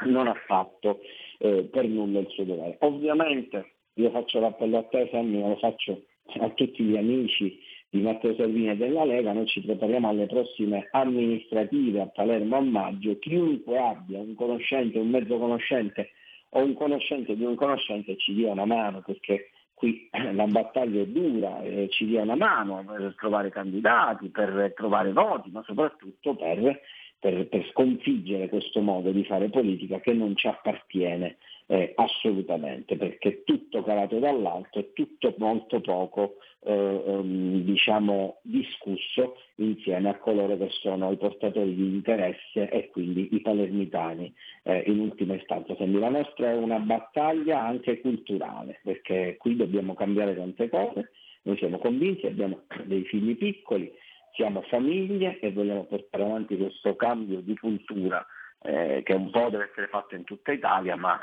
non ha fatto eh, per nulla il suo dovere. Ovviamente io faccio l'appello a te, Sammy, lo faccio a tutti gli amici di Matteo Salvini e della Lega, noi ci prepariamo alle prossime amministrative a Palermo a maggio, chiunque abbia un conoscente, un mezzo conoscente o un conoscente di un conoscente ci dia una mano perché qui la battaglia è dura, eh, ci dia una mano per trovare candidati, per trovare voti, ma soprattutto per per, per, sconfiggere questo modo di fare politica che non ci appartiene eh, assolutamente, perché tutto calato dall'alto e tutto molto poco eh, um, diciamo, discusso insieme a coloro che sono i portatori di interesse e quindi i palermitani eh, in ultima istanza. Quindi la nostra è una battaglia anche culturale, perché qui dobbiamo cambiare tante cose, noi siamo convinti, abbiamo dei figli piccoli, siamo famiglie e vogliamo portare avanti questo cambio di cultura eh, che un po' deve essere fatto in tutta Italia, ma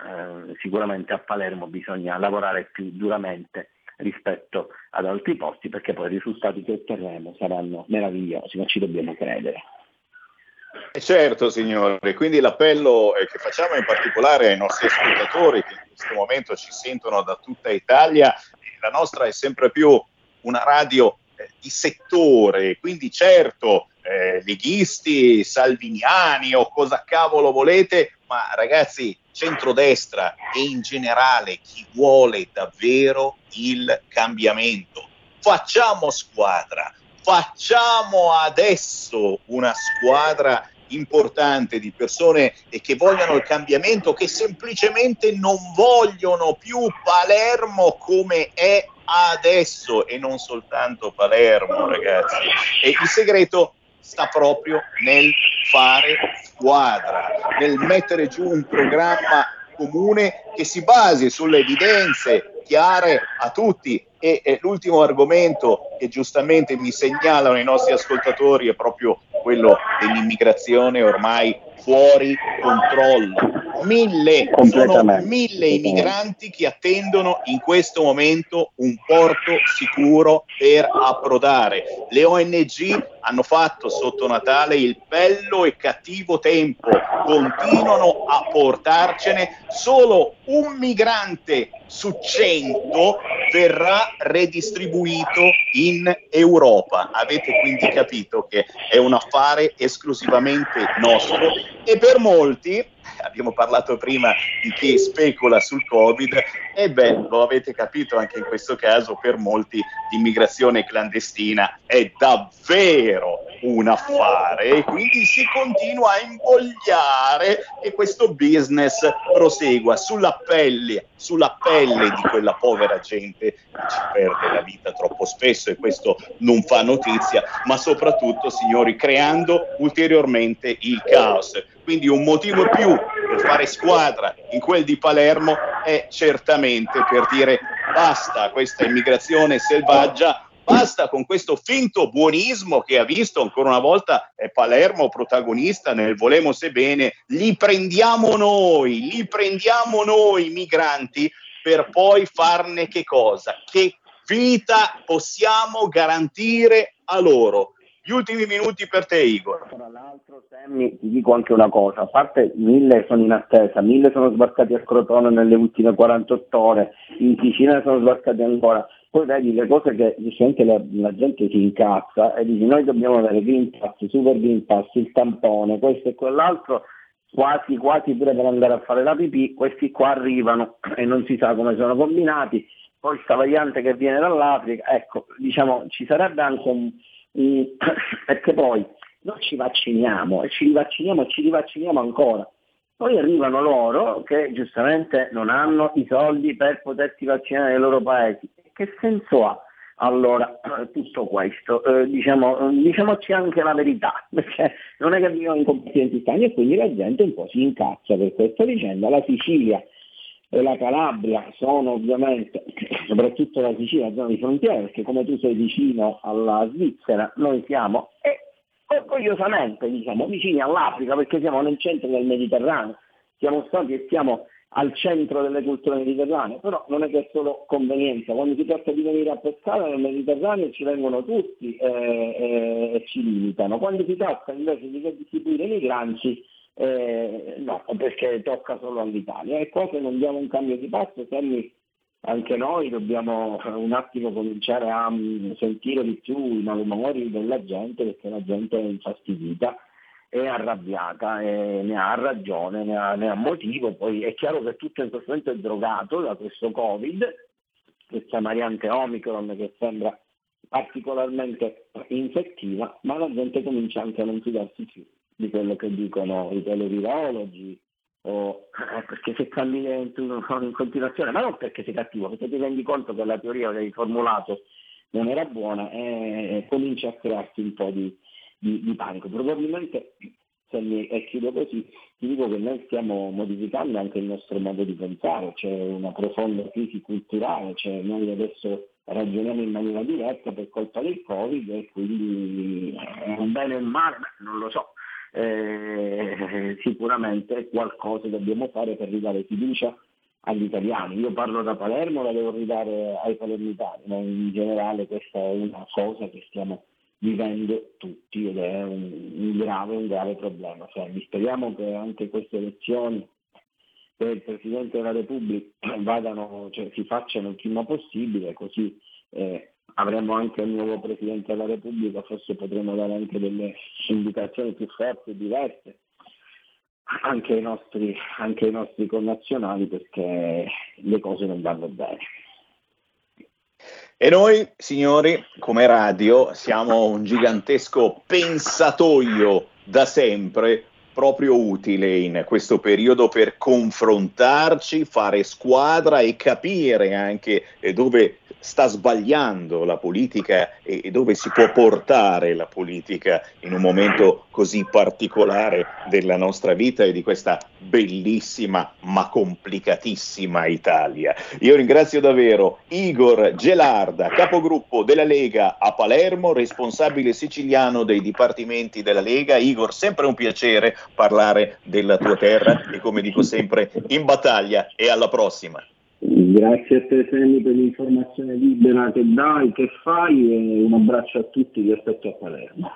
eh, sicuramente a Palermo bisogna lavorare più duramente rispetto ad altri posti perché poi i risultati che otterremo saranno meravigliosi, ma ci dobbiamo credere. Eh certo signore, quindi l'appello che facciamo in particolare ai nostri ascoltatori che in questo momento ci sentono da tutta Italia, la nostra è sempre più una radio di settore, quindi certo eh, leghisti, salviniani o cosa cavolo volete, ma ragazzi, centrodestra e in generale chi vuole davvero il cambiamento. Facciamo squadra, facciamo adesso una squadra importante di persone che vogliono il cambiamento, che semplicemente non vogliono più Palermo come è adesso e non soltanto Palermo, ragazzi. E il segreto sta proprio nel fare squadra, nel mettere giù un programma comune che si basi sulle evidenze chiare a tutti. E, e l'ultimo argomento che giustamente mi segnalano i nostri ascoltatori è proprio quello dell'immigrazione ormai fuori controllo. Mille, sono mille i migranti che attendono in questo momento un porto sicuro per approdare. Le ONG hanno fatto sotto Natale il bello e cattivo tempo, continuano a portarcene, solo un migrante su cento verrà redistribuito in Europa. Avete quindi capito che è un affare esclusivamente nostro e per molti abbiamo parlato prima di chi specula sul Covid, e beh, lo avete capito anche in questo caso, per molti l'immigrazione clandestina è davvero un affare e quindi si continua a invogliare che questo business prosegua sulla pelle, sulla pelle di quella povera gente che ci perde la vita troppo spesso e questo non fa notizia, ma soprattutto, signori, creando ulteriormente il caos. Quindi un motivo più per fare squadra in quel di Palermo è certamente per dire basta a questa immigrazione selvaggia, basta con questo finto buonismo che ha visto ancora una volta è Palermo protagonista nel volemo bene, li prendiamo noi, li prendiamo noi migranti per poi farne che cosa? Che vita possiamo garantire a loro? Gli ultimi minuti per te, Igor. Tra l'altro, Sammy, ti dico anche una cosa: a parte mille sono in attesa, mille sono sbarcati a Crotone nelle ultime 48 ore, in Sicilia sono sbarcati ancora. Poi vedi le cose che giustamente la, la, gente si incazza e dici noi dobbiamo avere Green Pass, Super Green Pass, il tampone, questo e quell'altro, quasi quasi pure per andare a fare la pipì, questi qua arrivano e non si sa come sono combinati. Poi questa variante che viene dall'Africa, ecco, diciamo ci sarebbe anche un perché poi noi ci vacciniamo e ci rivacciniamo e ci rivacciniamo ancora. Poi arrivano loro che giustamente non hanno i soldi per potersi vaccinare nei loro paesi. Che senso ha allora tutto questo? Eh, diciamo, diciamoci anche la verità, perché non è che vivono in competenti stati e quindi la gente un po' si incazza per questa vicenda. La Sicilia e la Calabria sono ovviamente, soprattutto la Sicilia, zona di frontiera, perché come tu sei vicino alla Svizzera, noi siamo, e orgogliosamente diciamo, vicini all'Africa perché siamo nel centro del Mediterraneo, siamo stati e siamo al centro delle culture mediterranee, però non è che è solo convenienza, quando si tratta di venire a pescare nel Mediterraneo ci vengono tutti eh, eh, e ci limitano, quando si tratta invece di distribuire i migranti eh, no, perché tocca solo all'Italia. E qua se non diamo un cambio di passo, anche noi dobbiamo un attimo cominciare a mm, sentire di più i malumori della gente perché la gente è infastidita è arrabbiata e ne ha ragione, ne ha, ne ha, motivo, poi è chiaro che tutto in questo momento è drogato da questo Covid, questa variante Omicron che sembra particolarmente infettiva, ma la gente comincia anche a non fidarsi più di quello che dicono i televirologi, o, eh, perché se cammini in, in continuazione, ma non perché sei cattivo, perché ti rendi conto che la teoria che hai formulato non era buona e comincia a crearsi un po' di, di, di panico. Probabilmente, se mi, e chiudo così, ti dico che noi stiamo modificando anche il nostro modo di pensare, c'è una profonda crisi culturale, cioè noi adesso ragioniamo in maniera diversa per colpa del Covid e quindi è un bene o un male, non lo so. Eh, sicuramente qualcosa dobbiamo fare per ridare fiducia agli italiani. Io parlo da Palermo, la devo ridare ai palermitani, ma in generale questa è una cosa che stiamo vivendo tutti ed è un, un grave, un grave problema. Cioè, speriamo che anche queste elezioni per il Presidente della Repubblica vadano, cioè, si facciano il prima possibile, così eh, avremo anche un nuovo Presidente della Repubblica, forse potremo dare anche delle indicazioni più forti e diverse anche ai, nostri, anche ai nostri connazionali perché le cose non vanno bene. E noi, signori, come radio, siamo un gigantesco pensatoio da sempre, proprio utile in questo periodo per confrontarci, fare squadra e capire anche dove sta sbagliando la politica e, e, dove si può portare la politica in un momento così particolare della nostra vita e di questa bellissima ma complicatissima Italia. Io ringrazio davvero Igor Gelarda, capogruppo della Lega a Palermo, responsabile siciliano dei dipartimenti della Lega. Igor, sempre un piacere parlare della tua terra e come dico sempre in battaglia e alla prossima. Grazie a te Sammy per l'informazione libera che dai, che fai e un abbraccio a tutti, vi aspetto a Palermo.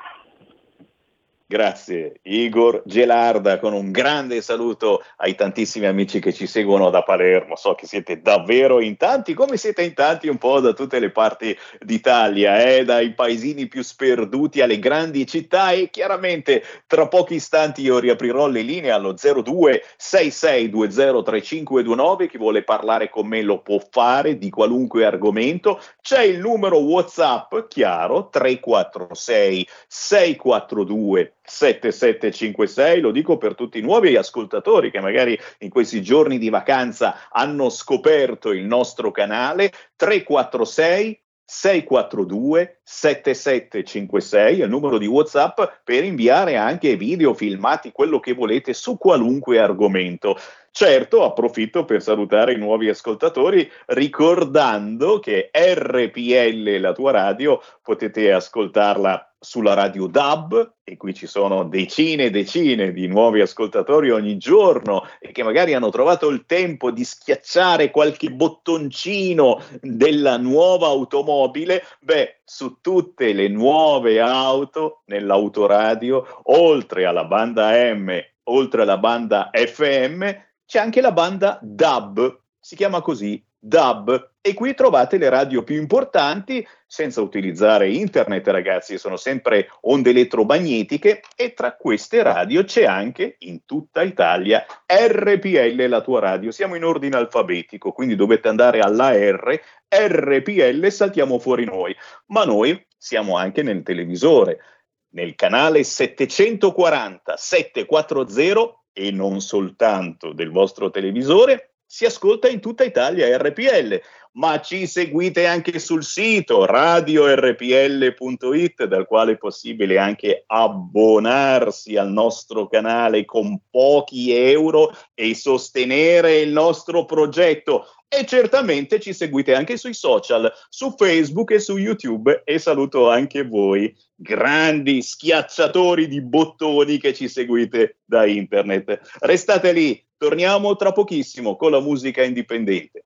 Grazie Igor Gelarda con un grande saluto ai tantissimi amici che ci seguono da Palermo. So che siete davvero in tanti, come siete in tanti un po' da tutte le parti d'Italia, eh? dai paesini più sperduti alle grandi città e chiaramente tra pochi istanti io riaprirò le linee allo 02 66203529. Chi vuole parlare con me lo può fare di qualunque argomento. C'è il numero WhatsApp chiaro 346 642 7756, lo dico per tutti i nuovi ascoltatori che magari in questi giorni di vacanza hanno scoperto il nostro canale 346 642 7756 è il numero di WhatsApp per inviare anche video filmati, quello che volete su qualunque argomento. Certo, approfitto per salutare i nuovi ascoltatori ricordando che RPL, la tua radio, potete ascoltarla sulla radio DAB e qui ci sono decine e decine di nuovi ascoltatori ogni giorno e che magari hanno trovato il tempo di schiacciare qualche bottoncino della nuova automobile, beh, su tutte le nuove auto nell'autoradio, oltre alla banda M, oltre alla banda FM, c'è anche la banda DAB, si chiama così DAB e qui trovate le radio più importanti senza utilizzare internet ragazzi, sono sempre onde elettromagnetiche e tra queste radio c'è anche in tutta Italia RPL la tua radio, siamo in ordine alfabetico quindi dovete andare alla R, RPL saltiamo fuori noi, ma noi siamo anche nel televisore, nel canale 740 740 e non soltanto del vostro televisore, si ascolta in tutta Italia RPL. Ma ci seguite anche sul sito radiorpl.it dal quale è possibile anche abbonarsi al nostro canale con pochi euro e sostenere il nostro progetto e certamente ci seguite anche sui social, su Facebook e su YouTube e saluto anche voi, grandi schiacciatori di bottoni che ci seguite da internet. Restate lì, torniamo tra pochissimo con la musica indipendente.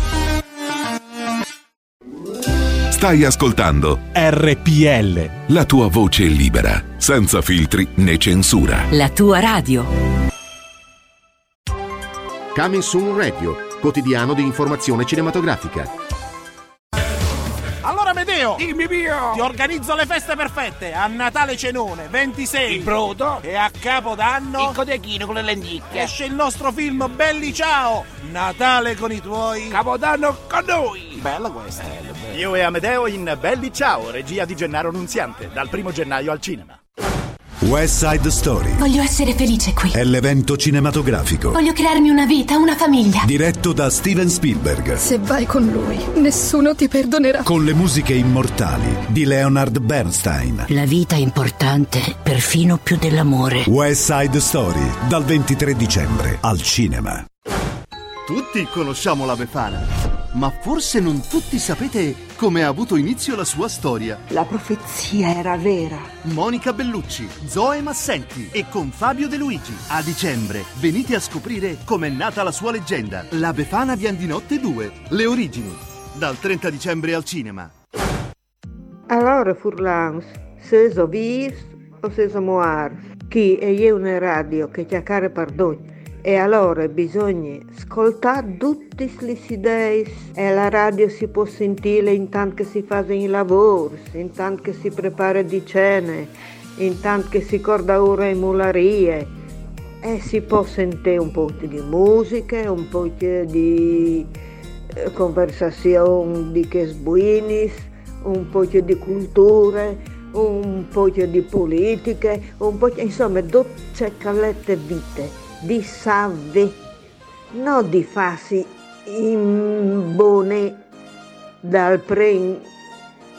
Stai ascoltando RPL. La tua voce libera, senza filtri né censura. La tua radio. Coming Soon Radio, quotidiano di informazione cinematografica. Allora Medeo, dimmi mio, ti organizzo le feste perfette a Natale cenone 26 il brodo e a Capodanno il codechino con le lenticchie. Esce il nostro film Belli Ciao, Natale con i tuoi, Capodanno con noi. Bella questa. Bello, bello. Io e Amedeo in Belli Ciao, regia di Gennaro Nunziante, dal primo gennaio al cinema. West Side Story. Voglio essere felice qui. È l'evento cinematografico. Voglio crearmi una vita, una famiglia. Diretto da Steven Spielberg. Se vai con lui, nessuno ti perdonerà. Con le musiche immortali di Leonard Bernstein. La vita è importante, perfino più dell'amore. West Side Story, dal 23 dicembre al cinema. Tutti conosciamo la Befana, ma forse non tutti sapete come ha avuto inizio la sua storia. La profezia era vera. Monica Bellucci, Zoe Massenti e con Fabio De Luigi. A dicembre venite a scoprire com'è nata la sua leggenda. La Befana di Andinotte 2, le origini. Dal 30 dicembre al cinema. Allora Furlans, se so vis o se so moar, chi è io una radio che chiacchiere pardon. E allora bisogna ascoltare tutte queste idee e la radio si può sentire intanto che si fa i lavori, intanto che si prepara di cene, intanto che si corda ora in mularie. E si può sentire un po' di musica, un po' di eh, conversazione di che sbuinis, un po' di cultura, un po' di politica, un po' insomma, tutte calette vite di salve, non di farsi imbone dal pre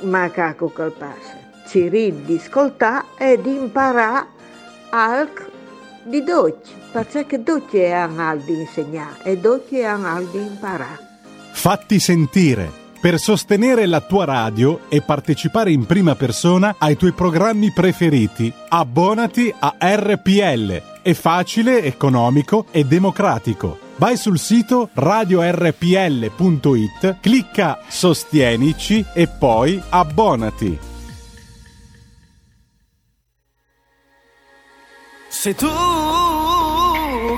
macaco calpase. Ci ridi ascoltare e di imparare alc di dolci, perché dolci è anche di insegnare e dolci è anche di imparare. Fatti sentire. Per sostenere la tua radio e partecipare in prima persona ai tuoi programmi preferiti, abbonati a RPL. È facile, economico e democratico. Vai sul sito radiorpl.it, clicca Sostienici e poi abbonati. Sei tu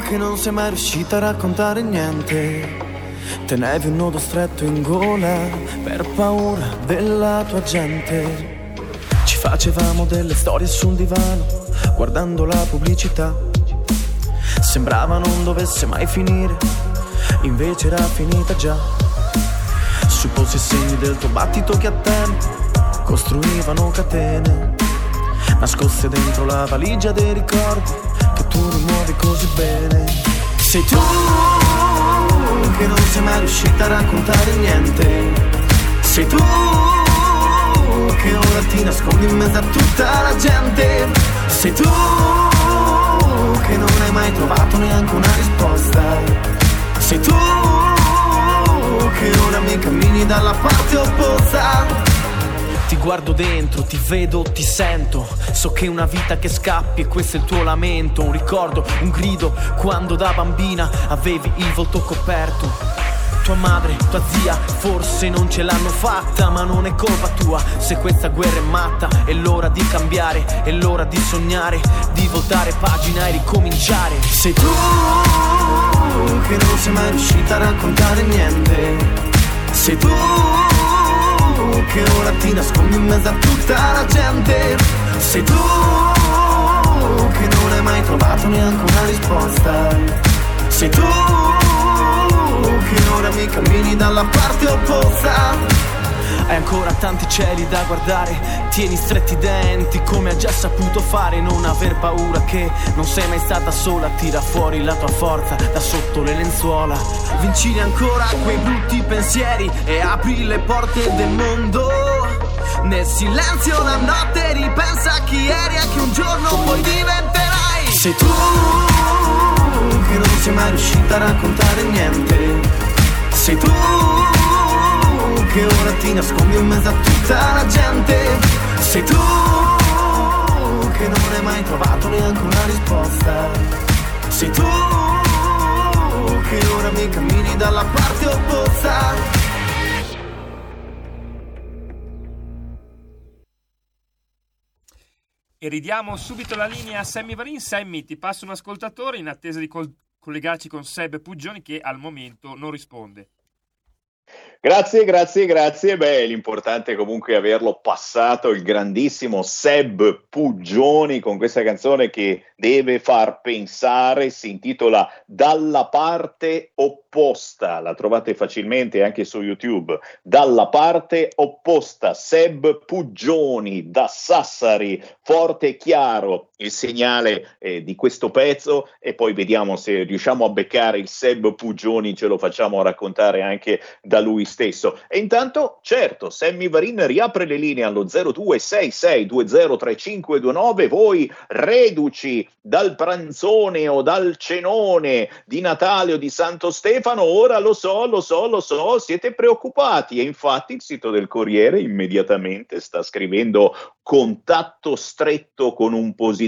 che non sei mai riuscita a raccontare niente. Tenevi un nodo stretto in gola per paura della tua gente. Ci facevamo delle storie su un divano, guardando la pubblicità. Sembrava non dovesse mai finire, invece era finita già. Supposi i segni del tuo battito che a tempo costruivano catene, nascoste dentro la valigia dei ricordi che tu rimuovi così bene. Sei tu che non sei mai riuscita a raccontare niente. Sei tu che ora ti nascondi in mezzo a tutta la gente. Sei tu che non hai mai trovato neanche una risposta. Sei tu che ora mi cammini dalla parte opposta. Ti guardo dentro, ti vedo, ti sento. So che è una vita che scappi e questo è il tuo lamento. Un ricordo, un grido, quando da bambina avevi il volto coperto. Tua madre, tua zia, forse non ce l'hanno fatta, ma non è colpa tua se questa guerra è matta. È l'ora di cambiare, è l'ora di sognare, di voltare pagina e ricominciare. Sei tu che non sei mai riuscita a raccontare niente. Sei tu che ora ti nascondi in mezzo a tutta la gente. Sei tu che non hai mai trovato neanche una risposta. Sei tu che ora mi cammini dalla parte opposta. Hai ancora tanti cieli da guardare, tieni stretti i denti come ha già saputo fare, non aver paura che non sei mai stata sola, tira fuori la tua forza da sotto le lenzuola. Vincili ancora quei brutti pensieri e apri le porte del mondo. Nel silenzio la notte ripensa a chi eri e che un giorno poi diventerai. Sei tu sei mai riuscita a raccontare niente. Sei tu che ora ti nascondi in mezzo a tutta la gente. Sei tu che non hai mai trovato neanche una risposta. Sei tu che ora mi cammini dalla parte opposta. E ridiamo subito la linea a Sammy Varin. Sammy, ti passo un ascoltatore in attesa di col- collegarci con Seb Puggioni che al momento non risponde. Grazie, grazie, grazie. Beh, l'importante è comunque averlo passato il grandissimo Seb Puggioni con questa canzone che deve far pensare, si intitola Dalla parte opposta, la trovate facilmente anche su YouTube. Dalla parte opposta, Seb Puggioni da Sassari, forte e chiaro il segnale eh, di questo pezzo e poi vediamo se riusciamo a beccare il Seb Puggioni, ce lo facciamo raccontare anche da lui stesso. E intanto, certo, Sammy Varin riapre le linee allo 0266203529, voi reduci dal pranzone o dal cenone di Natale o di Santo Stefano, ora lo so, lo so, lo so, siete preoccupati. E infatti il sito del Corriere immediatamente sta scrivendo contatto stretto con un positivo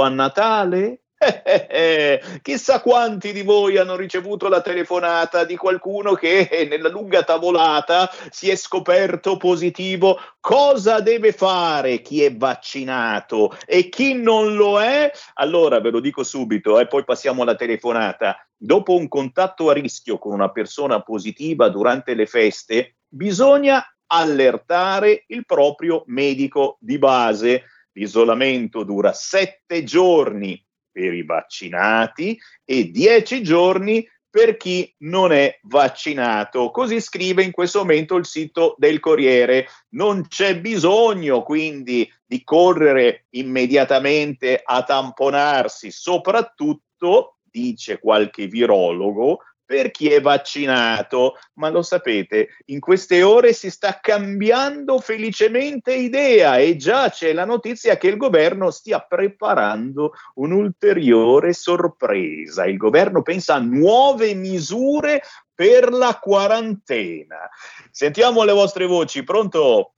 a Natale? Eh, eh, eh. Chissà quanti di voi hanno ricevuto la telefonata di qualcuno che nella lunga tavolata si è scoperto positivo. Cosa deve fare chi è vaccinato e chi non lo è? Allora ve lo dico subito e poi passiamo alla telefonata. Dopo un contatto a rischio con una persona positiva durante le feste, bisogna allertare il proprio medico di base. L'isolamento dura sette giorni per i vaccinati e 10 giorni per chi non è vaccinato. Così scrive in questo momento il sito del Corriere. Non c'è bisogno quindi di correre immediatamente a tamponarsi, soprattutto, dice qualche virologo, per chi è vaccinato, ma lo sapete, in queste ore si sta cambiando felicemente idea e già c'è la notizia che il governo stia preparando un'ulteriore sorpresa. Il governo pensa a nuove misure per la quarantena. Sentiamo le vostre voci, pronto?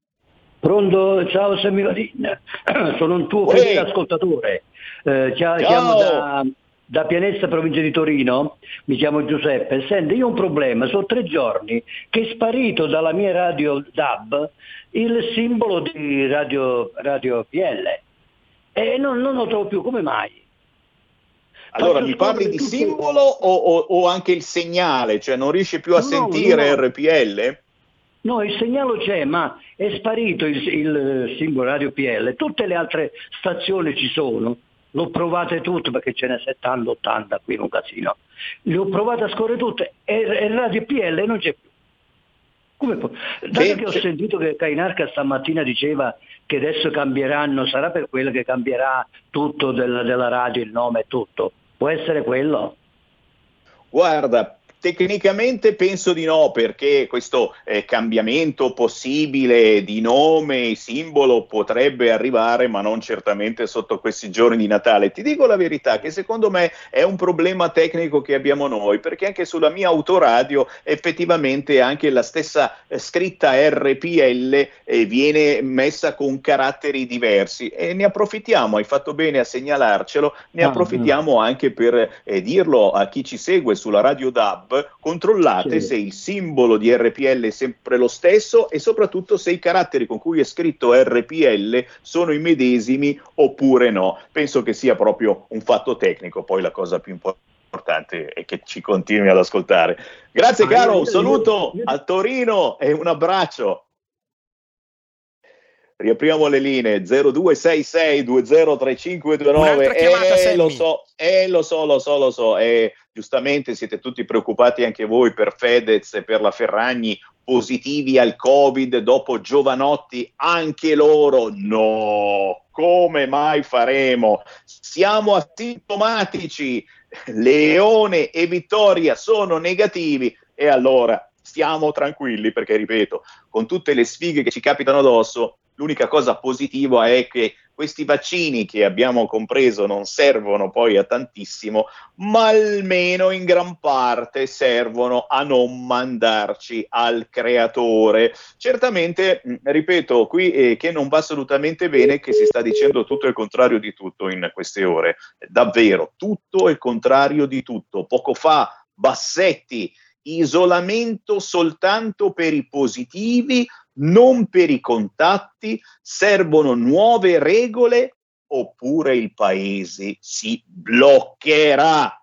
Pronto, ciao Semivarin, sono un tuo fedele ascoltatore. Eh, Ciao. chiamo da, da Pianessa, provincia di Torino, mi chiamo Giuseppe. Senti, io ho un problema, sono tre giorni che è sparito dalla mia radio DAB il simbolo di radio, radio PL e non, non lo trovo più, come mai? Allora, Faccio mi parli di simbolo o, o- o anche il segnale? Cioè non riesci più a No, sentire no. RPL? No, il segnale c'è, ma è sparito il, il simbolo radio PL. Tutte le altre stazioni ci sono. L'ho provate tutte perché ce n'è 70, 80 qui in un casino. Le ho provate a scorrere tutte e e radio PL non c'è più. Come può? Dato Sì, che ho sì. sentito che Cainarca stamattina diceva che adesso cambieranno, sarà per quello che cambierà tutto del- della radio, il nome e tutto. Può essere quello? Guarda, tecnicamente penso di no, perché questo eh, cambiamento possibile di nome e simbolo potrebbe arrivare, ma non certamente sotto questi giorni di Natale. Ti dico la verità, che secondo me è un problema tecnico che abbiamo noi, perché anche sulla mia autoradio effettivamente anche la stessa eh, scritta RPL eh, viene messa con caratteri diversi e ne approfittiamo, hai fatto bene a segnalarcelo, ne Ah, approfittiamo anche per eh, dirlo a chi ci segue sulla radio DAB, controllate Sì. se il simbolo di RPL è sempre lo stesso e soprattutto se i caratteri con cui è scritto RPL sono i medesimi oppure no. Penso che sia proprio un fatto tecnico, poi la cosa più importante è che ci continui ad ascoltare. Grazie Ah, caro, un saluto a Torino e un abbraccio. Riapriamo le linee 0266 203529 Un'altra chiamata, eh, lo so, eh, lo so, lo so, lo so, eh, giustamente siete tutti preoccupati anche voi per Fedez e per la Ferragni positivi al Covid dopo Giovanotti, anche loro no, come mai faremo? Siamo asintomatici, Leone e Vittoria sono negativi. E allora stiamo tranquilli perché ripeto, con tutte le sfighe che ci capitano addosso, l'unica cosa positiva è che questi vaccini che abbiamo compreso non servono poi a tantissimo, ma almeno in gran parte servono a non mandarci al creatore. Certamente, mh, ripeto, qui eh, che non va assolutamente bene che si sta dicendo tutto il contrario di tutto in queste ore. Davvero, tutto il contrario di tutto. Poco fa Bassetti isolamento soltanto per i positivi, non per i contatti, servono nuove regole oppure il paese si bloccherà.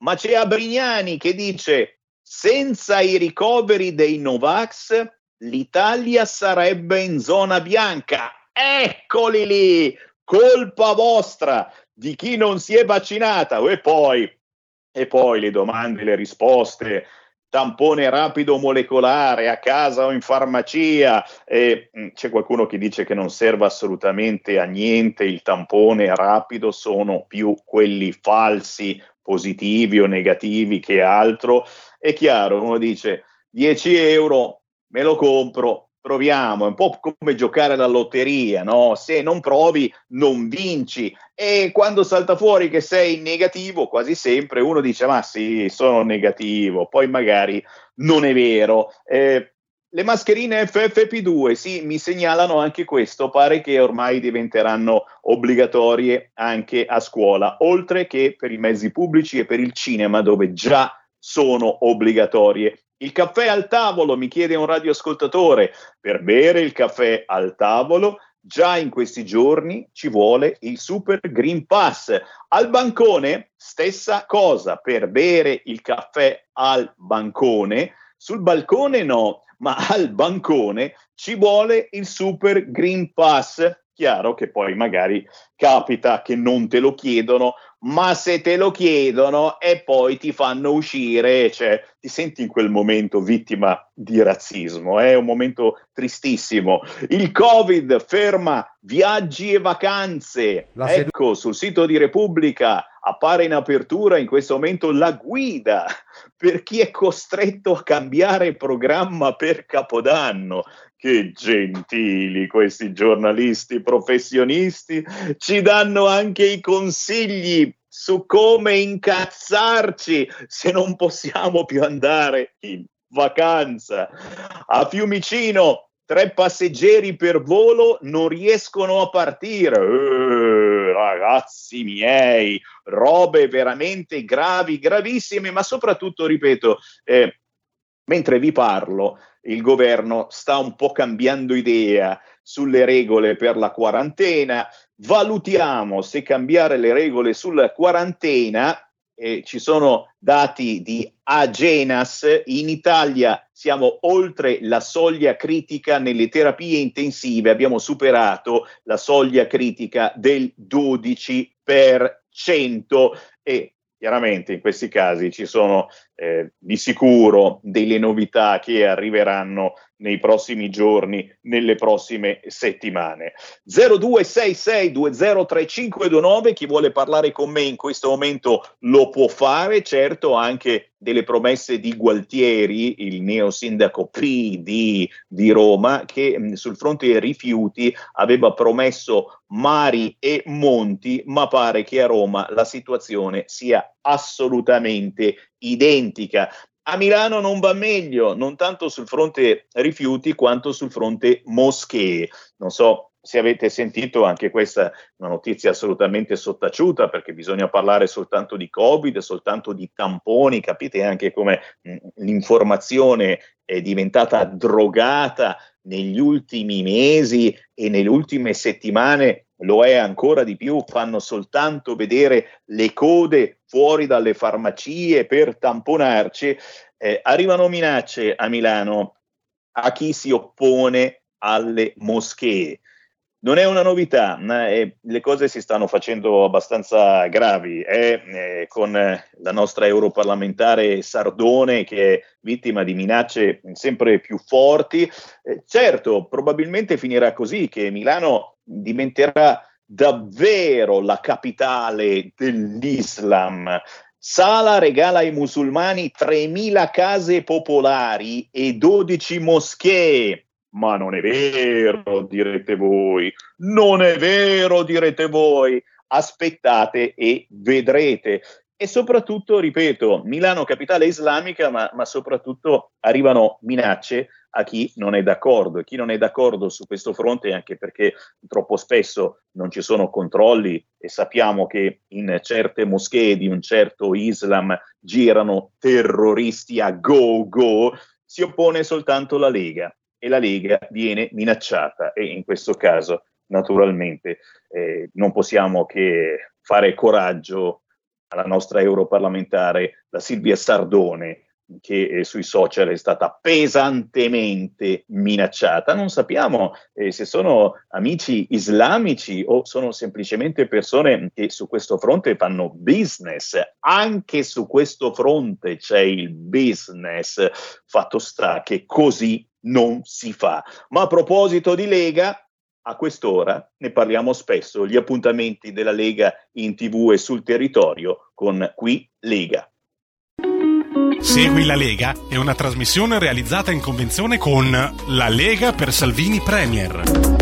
Ma c'è Abrignani che dice senza i ricoveri dei Novax l'Italia sarebbe in zona bianca. Eccoli lì, colpa vostra di chi non si è vaccinata. E poi e poi le domande, le risposte, tampone rapido molecolare a casa o in farmacia. E, mh, c'è qualcuno che dice che non serve assolutamente a niente il tampone rapido, sono più quelli falsi, positivi o negativi che altro. È chiaro, uno dice 10 euro, me lo compro. Proviamo, è un po' come giocare alla lotteria, no? Se non provi, non vinci. E quando salta fuori che sei negativo, quasi sempre uno dice: Ma sì, sono negativo, poi magari non è vero. Eh, le mascherine FFP2, sì, mi segnalano anche questo, pare che ormai diventeranno obbligatorie anche a scuola, oltre che per i mezzi pubblici e per il cinema, dove già sono obbligatorie. Il caffè al tavolo, mi chiede un radioascoltatore, per bere il caffè al tavolo già in questi giorni ci vuole il Super Green Pass. Al bancone, stessa cosa, per bere il caffè al bancone, sul balcone no, ma al bancone ci vuole il Super Green Pass. Chiaro che poi magari capita che non te lo chiedono, ma se te lo chiedono e poi ti fanno uscire, cioè ti senti in quel momento vittima di razzismo, è un momento tristissimo. Il Covid ferma viaggi e vacanze. La ecco, sul sito di Repubblica appare in apertura in questo momento la guida per chi è costretto a cambiare programma per Capodanno. Che gentili questi giornalisti professionisti, ci danno anche i consigli su come incazzarci se non possiamo più andare in vacanza. A Fiumicino, tre passeggeri per volo non riescono a partire. Eh, ragazzi miei, robe veramente gravi, gravissime, ma soprattutto, ripeto, eh, mentre vi parlo, il governo sta un po' cambiando idea sulle regole per la quarantena. Valutiamo se cambiare le regole sulla quarantena. Eh, ci sono dati di Agenas, in Italia siamo oltre la soglia critica nelle terapie intensive, abbiamo superato la soglia critica del 12% e chiaramente in questi casi ci sono eh, di sicuro delle novità che arriveranno nei prossimi giorni, nelle prossime settimane. 0266203529, chi vuole parlare con me in questo momento lo può fare, certo anche delle promesse di Gualtieri, il neosindaco PD di Roma, che mh, sul fronte dei rifiuti aveva promesso mari e monti, ma pare che a Roma la situazione sia assolutamente identica. A Milano non va meglio, non tanto sul fronte rifiuti quanto sul fronte moschee. Non so se avete sentito anche questa una notizia assolutamente sottaciuta perché bisogna parlare soltanto di Covid, soltanto di tamponi, capite anche come mh, l'informazione è diventata drogata negli ultimi mesi e nelle ultime settimane lo è ancora di più, fanno soltanto vedere le code fuori dalle farmacie per tamponarci. Eh, arrivano minacce a Milano a chi si oppone alle moschee. Non è una novità, eh, le cose si stanno facendo abbastanza gravi. È eh, con la nostra europarlamentare Sardone che è vittima di minacce sempre più forti. Eh, certo, probabilmente finirà così, che Milano diventerà davvero la capitale dell'Islam. Sala regala ai musulmani 3.000 case popolari e 12 moschee ma non è vero, direte voi. Non è vero, direte voi. Aspettate e vedrete. E soprattutto, ripeto, Milano capitale islamica, ma, ma soprattutto arrivano minacce a chi non è d'accordo. E chi non è d'accordo su questo fronte, anche perché troppo spesso non ci sono controlli e sappiamo che in certe moschee di un certo Islam girano terroristi a go go, si oppone soltanto la Lega e la Lega viene minacciata e in questo caso naturalmente eh, non possiamo che fare coraggio alla nostra europarlamentare, la Silvia Sardone, che eh, sui social è stata pesantemente minacciata. Non sappiamo eh, se sono amici islamici o sono semplicemente persone che su questo fronte fanno business. Anche su questo fronte c'è il business. Fatto sta che così non si fa. Ma a proposito di Lega, a quest'ora ne parliamo spesso, gli appuntamenti della Lega in tv e sul territorio con Qui Lega. Segui la Lega è una trasmissione realizzata in convenzione con La Lega per Salvini Premier.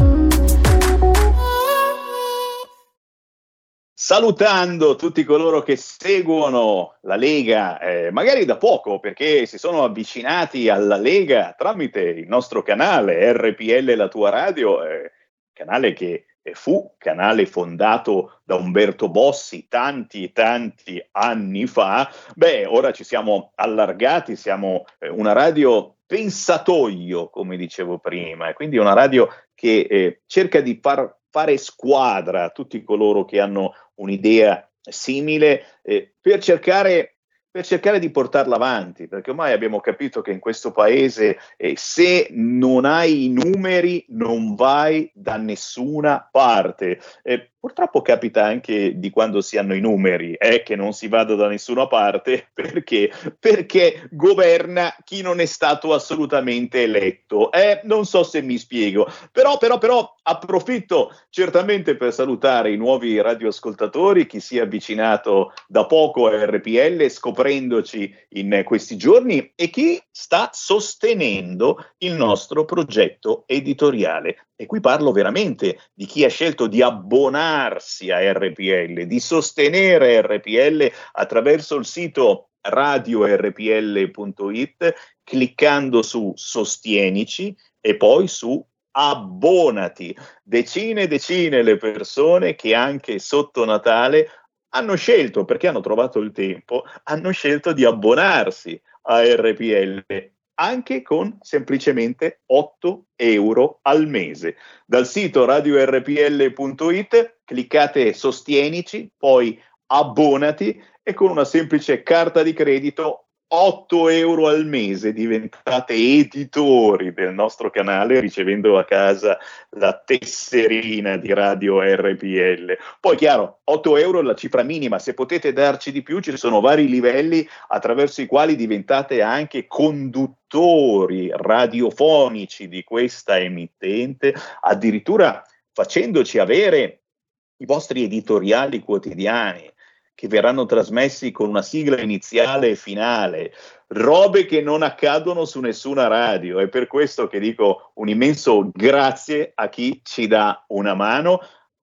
salutando tutti coloro che seguono la Lega, eh, magari da poco, perché si sono avvicinati alla Lega tramite il nostro canale RPL La Tua Radio, eh, canale che fu canale fondato da Umberto Bossi tanti e tanti anni fa. Beh, ora ci siamo allargati, siamo eh, una radio pensatoio, come dicevo prima, e quindi una radio che eh, cerca di far fare squadra a tutti coloro che hanno un'idea simile eh, per cercare per cercare di portarla avanti, perché ormai abbiamo capito che in questo paese eh, se non hai i numeri non vai da nessuna parte. Eh, purtroppo capita anche di quando si hanno i numeri eh, che non si vada da nessuna parte perché, perché governa chi non è stato assolutamente eletto. Eh, non so se mi spiego, però, però, però approfitto certamente per salutare i nuovi radioascoltatori, chi si è avvicinato da poco a RPL scoprendoci in questi giorni e chi sta sostenendo il nostro progetto editoriale. E qui parlo veramente di chi ha scelto di abbonarsi a RPL, di sostenere RPL attraverso il sito radiorpl.it, cliccando su Sostienici e poi su Abbonati. Decine e decine le persone che anche sotto Natale hanno scelto, perché hanno trovato il tempo, hanno scelto di abbonarsi a RPL anche con semplicemente 8 euro al mese. Dal sito radiorpl.it cliccate Sostienici, poi abbonati e con una semplice carta di credito 8 euro al mese diventate editori del nostro canale ricevendo a casa la tesserina di Radio RPL. Poi chiaro, 8 euro è la cifra minima, se potete darci di più ci sono vari livelli attraverso i quali diventate anche conduttori radiofonici di questa emittente, addirittura facendoci avere i vostri editoriali quotidiani che verranno trasmessi con una sigla iniziale e finale, robe che non accadono su nessuna radio. È per questo che dico un immenso grazie a chi ci dà una mano,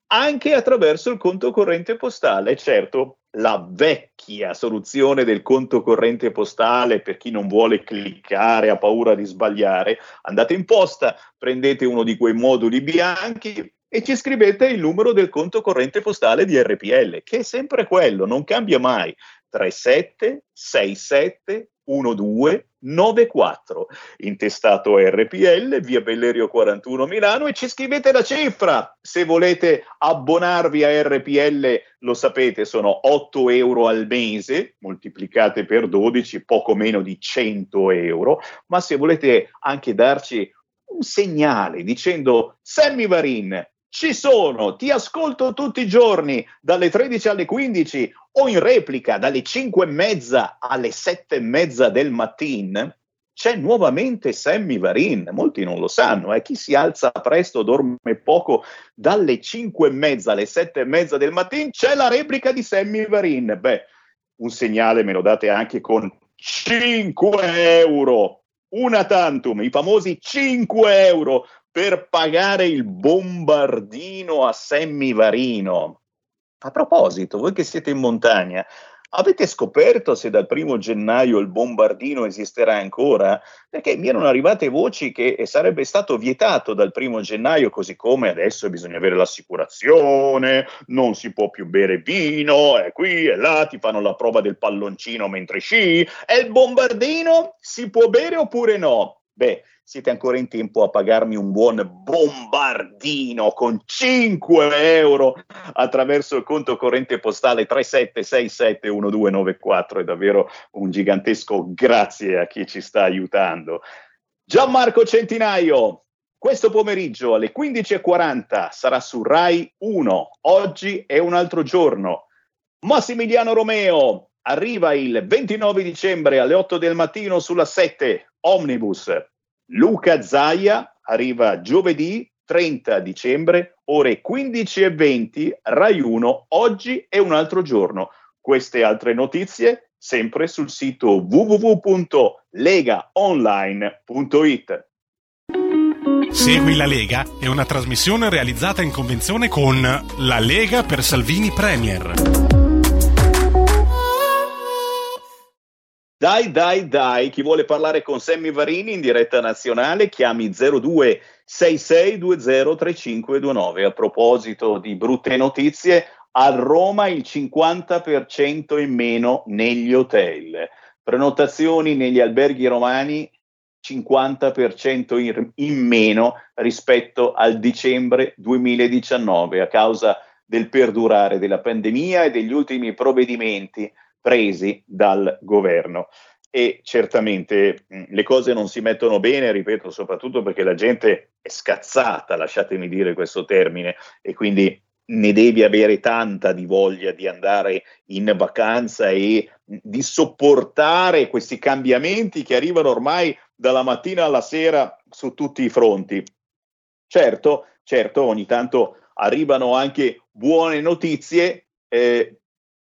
anche attraverso il conto corrente postale. Certo, la vecchia soluzione del conto corrente postale per chi non vuole cliccare, ha paura di sbagliare, andate in posta, prendete uno di quei moduli bianchi, e ci scrivete il numero del conto corrente postale di RPL, che è sempre quello, non cambia mai. 3767 1294 intestato RPL via Bellerio 41 Milano e ci scrivete la cifra. Se volete abbonarvi a RPL lo sapete sono 8 euro al mese moltiplicate per 12 poco meno di 100 euro. Ma se volete anche darci un segnale dicendo Sammy Varin, ci sono, ti ascolto tutti i giorni dalle 13 alle 15 o in replica dalle 5 e mezza alle 7 e mezza del mattino, c'è nuovamente Sammy Varin, molti non lo sanno, eh? chi si alza presto, dorme poco, dalle 5 e mezza alle 7 e mezza del mattino c'è la replica di Sammy Varin. Beh, un segnale me lo date anche con 5 euro, una tantum, i famosi 5 euro per pagare il bombardino a Sammy Varino. A proposito, voi che siete in montagna, Avete scoperto se dal primo gennaio il bombardino esisterà ancora? Perché mi erano arrivate voci che sarebbe stato vietato dal primo gennaio, così come adesso bisogna avere l'assicurazione, non si può più bere vino, e qui e là ti fanno la prova del palloncino mentre sci. E il bombardino si può bere oppure no? Beh, siete ancora in tempo a pagarmi un buon bombardino con 5 euro attraverso il conto corrente postale 37671294. È davvero un gigantesco grazie a chi ci sta aiutando. Gianmarco Centinaio, questo pomeriggio alle 15.40 sarà su Rai 1. Oggi è un altro giorno. Massimiliano Romeo arriva il 29 dicembre alle 8 del mattino sulla 7 Omnibus. Luca Zaia arriva giovedì 30 dicembre, ore 15 e 20, Rai 1, oggi è un altro giorno. Queste altre notizie sempre sul sito www.legaonline.it. Segui la Lega è una trasmissione realizzata in convenzione con La Lega per Salvini Premier. Dai, dai, dai, chi vuole parlare con Sammy Varini in diretta nazionale chiami 02 66203529. A proposito di brutte notizie, a Roma il 50% in meno negli hotel. Prenotazioni negli alberghi romani 50% in, in meno rispetto al dicembre 2019 a causa del perdurare della pandemia e degli ultimi provvedimenti presi dal governo. E certamente mh, le cose non si mettono bene, ripeto, soprattutto perché la gente è scazzata, lasciatemi dire questo termine, e quindi ne devi avere tanta di voglia di andare in vacanza e di sopportare questi cambiamenti che arrivano ormai dalla mattina alla sera su tutti i fronti. Certo, certo, ogni tanto arrivano anche buone notizie, eh,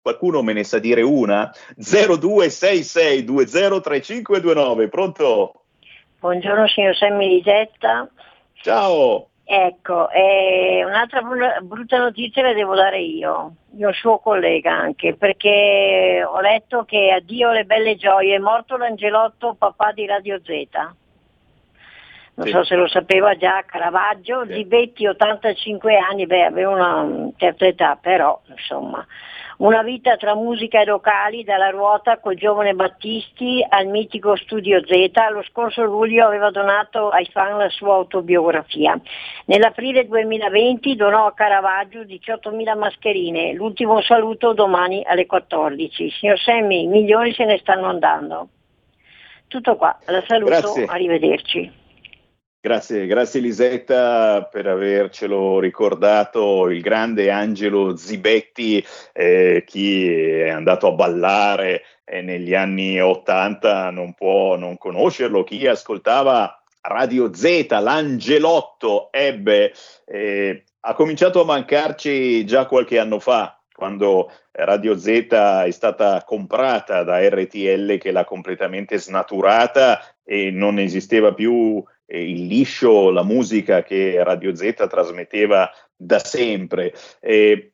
Qualcuno me ne sa dire una? 0266203529, pronto? Buongiorno signor Semmi Lisetta. Ciao. Ecco, eh, un'altra brutta notizia la devo dare io, io suo collega anche, perché ho letto che addio le belle gioie, è morto l'Angelotto papà di Radio Z. Non sì. so se lo sapeva già Caravaggio, sì. Zibetti 85 anni, beh aveva una certa età, però insomma una vita tra musica e locali, dalla ruota col giovane Battisti al mitico Studio Z. Lo scorso luglio aveva donato ai fan la sua autobiografia. Nell'aprile 2020 donò a Caravaggio 18.000 mascherine. L'ultimo saluto domani alle 14. Signor Semmi, milioni se ne stanno andando. Tutto qua, la saluto, Grazie. arrivederci. Grazie, grazie Elisetta per avercelo ricordato, il grande Angelo Zibetti, eh, chi è andato a ballare eh, negli anni Ottanta non può non conoscerlo, chi ascoltava Radio Z, l'Angelotto ebbe, eh, ha cominciato a mancarci già qualche anno fa, quando Radio Z è stata comprata da RTL che l'ha completamente snaturata e non esisteva più il liscio, la musica che Radio Z trasmetteva da sempre. Eh,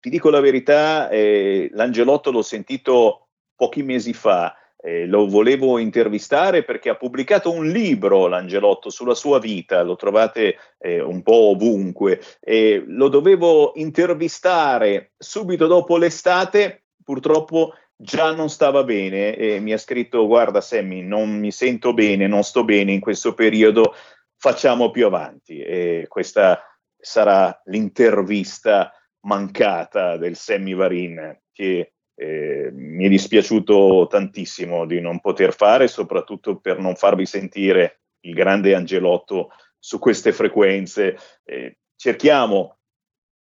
ti dico la verità, eh, l'Angelotto l'ho sentito pochi mesi fa, eh, lo volevo intervistare perché ha pubblicato un libro, l'Angelotto, sulla sua vita, lo trovate eh, un po' ovunque, e lo dovevo intervistare subito dopo l'estate, purtroppo già non stava bene e mi ha scritto guarda Sammy non mi sento bene, non sto bene in questo periodo, facciamo più avanti e questa sarà l'intervista mancata del Sammy Varin che eh, mi è dispiaciuto tantissimo di non poter fare, soprattutto per non farvi sentire il grande Angelotto su queste frequenze. Eh, cerchiamo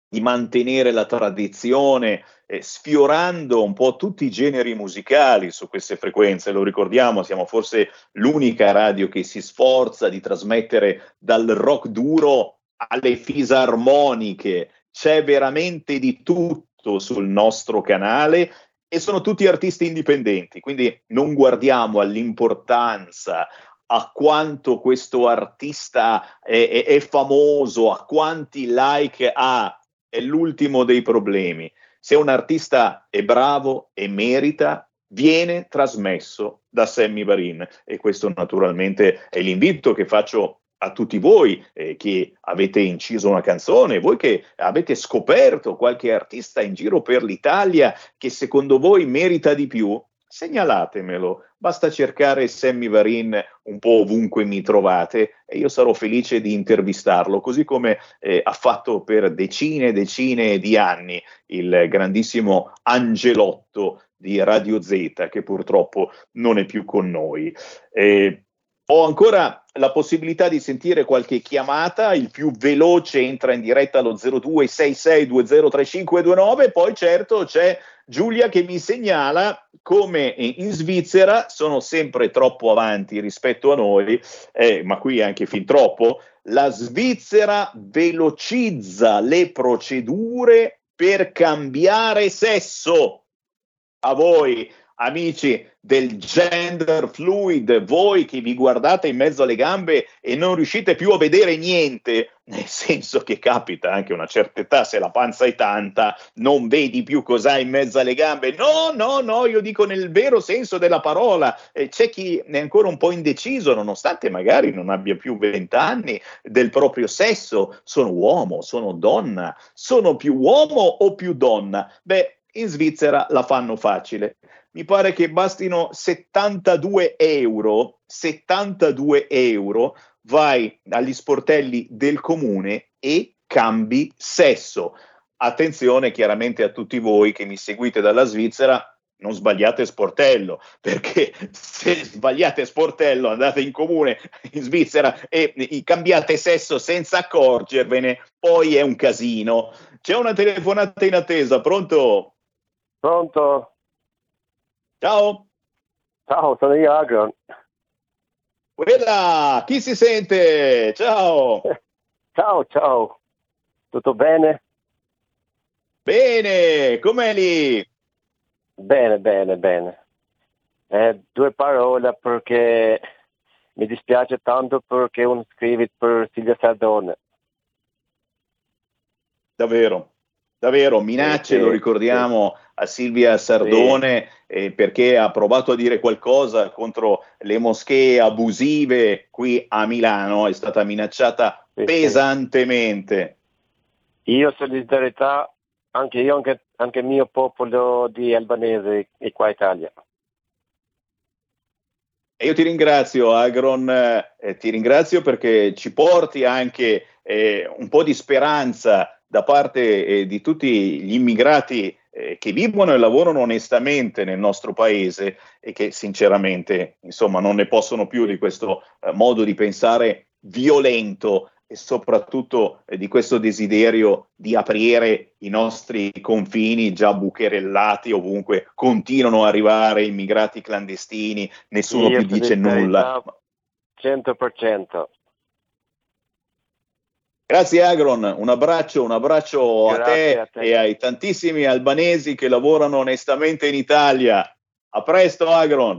di mantenere la tradizione, eh, sfiorando un po' tutti i generi musicali su queste frequenze. Lo ricordiamo, siamo forse l'unica radio che si sforza di trasmettere dal rock duro alle fisarmoniche. C'è veramente di tutto sul nostro canale e sono tutti artisti indipendenti, quindi non guardiamo all'importanza, a quanto questo artista è, è, è famoso, a quanti like ha, è l'ultimo dei problemi. Se un artista è bravo e merita, viene trasmesso da Sammy Varin e questo naturalmente è l'invito che faccio a tutti voi eh, che avete inciso una canzone, voi che avete scoperto qualche artista in giro per l'Italia che secondo voi merita di più, segnalatemelo. Basta cercare Sammy Varin un po' ovunque mi trovate e io sarò felice di intervistarlo, così come eh, ha fatto per decine e decine di anni il grandissimo Angelotto di Radio Z, che purtroppo non è più con noi. Eh, ho ancora la possibilità di sentire qualche chiamata, il più veloce entra in diretta allo 0266203529, poi certo c'è Giulia che mi segnala come in Svizzera sono sempre troppo avanti rispetto a noi, eh, ma qui anche fin troppo, la Svizzera velocizza le procedure per cambiare sesso. A voi amici del gender fluid, voi che vi guardate in mezzo alle gambe e non riuscite più a vedere niente, nel senso che capita anche una certa età, se la panza è tanta, non vedi più cos'hai in mezzo alle gambe. No, no, no, io dico nel vero senso della parola. Eh, c'è chi è ancora un po' indeciso, nonostante magari non abbia più vent'anni, del proprio sesso. Sono uomo, sono donna, sono più uomo o più donna? Beh, in Svizzera la fanno facile mi pare che bastino 72 euro, 72 euro, vai agli sportelli del comune e cambi sesso. Attenzione chiaramente a tutti voi che mi seguite dalla Svizzera, non sbagliate sportello, perché se sbagliate sportello andate in comune in Svizzera e cambiate sesso senza accorgervene, poi è un casino. C'è una telefonata in attesa, pronto? Pronto? Ciao. Ciao, sono io Agron. Quella, chi si sente? Ciao. Ciao, ciao. Tutto bene? Bene, com'è lì? Bene, bene, bene. Eh, due parole perché mi dispiace tanto perché uno scrive per Silvia Sardone. Davvero, davvero, minacce, sì, lo ricordiamo, sì. A Silvia Sardone sì. eh, perché ha provato a dire qualcosa contro le moschee abusive qui a Milano, è stata minacciata pesantemente. Io solidarietà, anche io, anche, anche il mio popolo di albanese e qua Italia. E io ti ringrazio, Agron, eh, ti ringrazio perché ci porti anche eh, un po' di speranza da parte eh, di tutti gli immigrati eh, che vivono e lavorano onestamente nel nostro paese e che sinceramente insomma non ne possono più di questo eh, modo di pensare violento e soprattutto eh, di questo desiderio di aprire i nostri confini già bucherellati ovunque continuano ad arrivare immigrati clandestini, nessuno Io più dice nulla. 100%. Grazie Agron, un abbraccio, un abbraccio a te, a te, e ai tantissimi albanesi che lavorano onestamente in Italia. A presto Agron.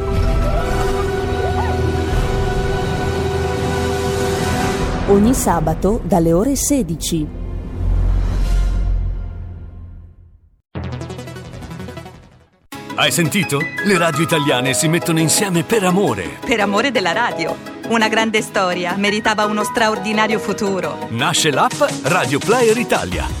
Ogni sabato dalle ore 16. Hai sentito? Le radio italiane si mettono insieme per amore. Per amore della radio. Una grande storia meritava uno straordinario futuro. Nasce l'app Radio Player Italia.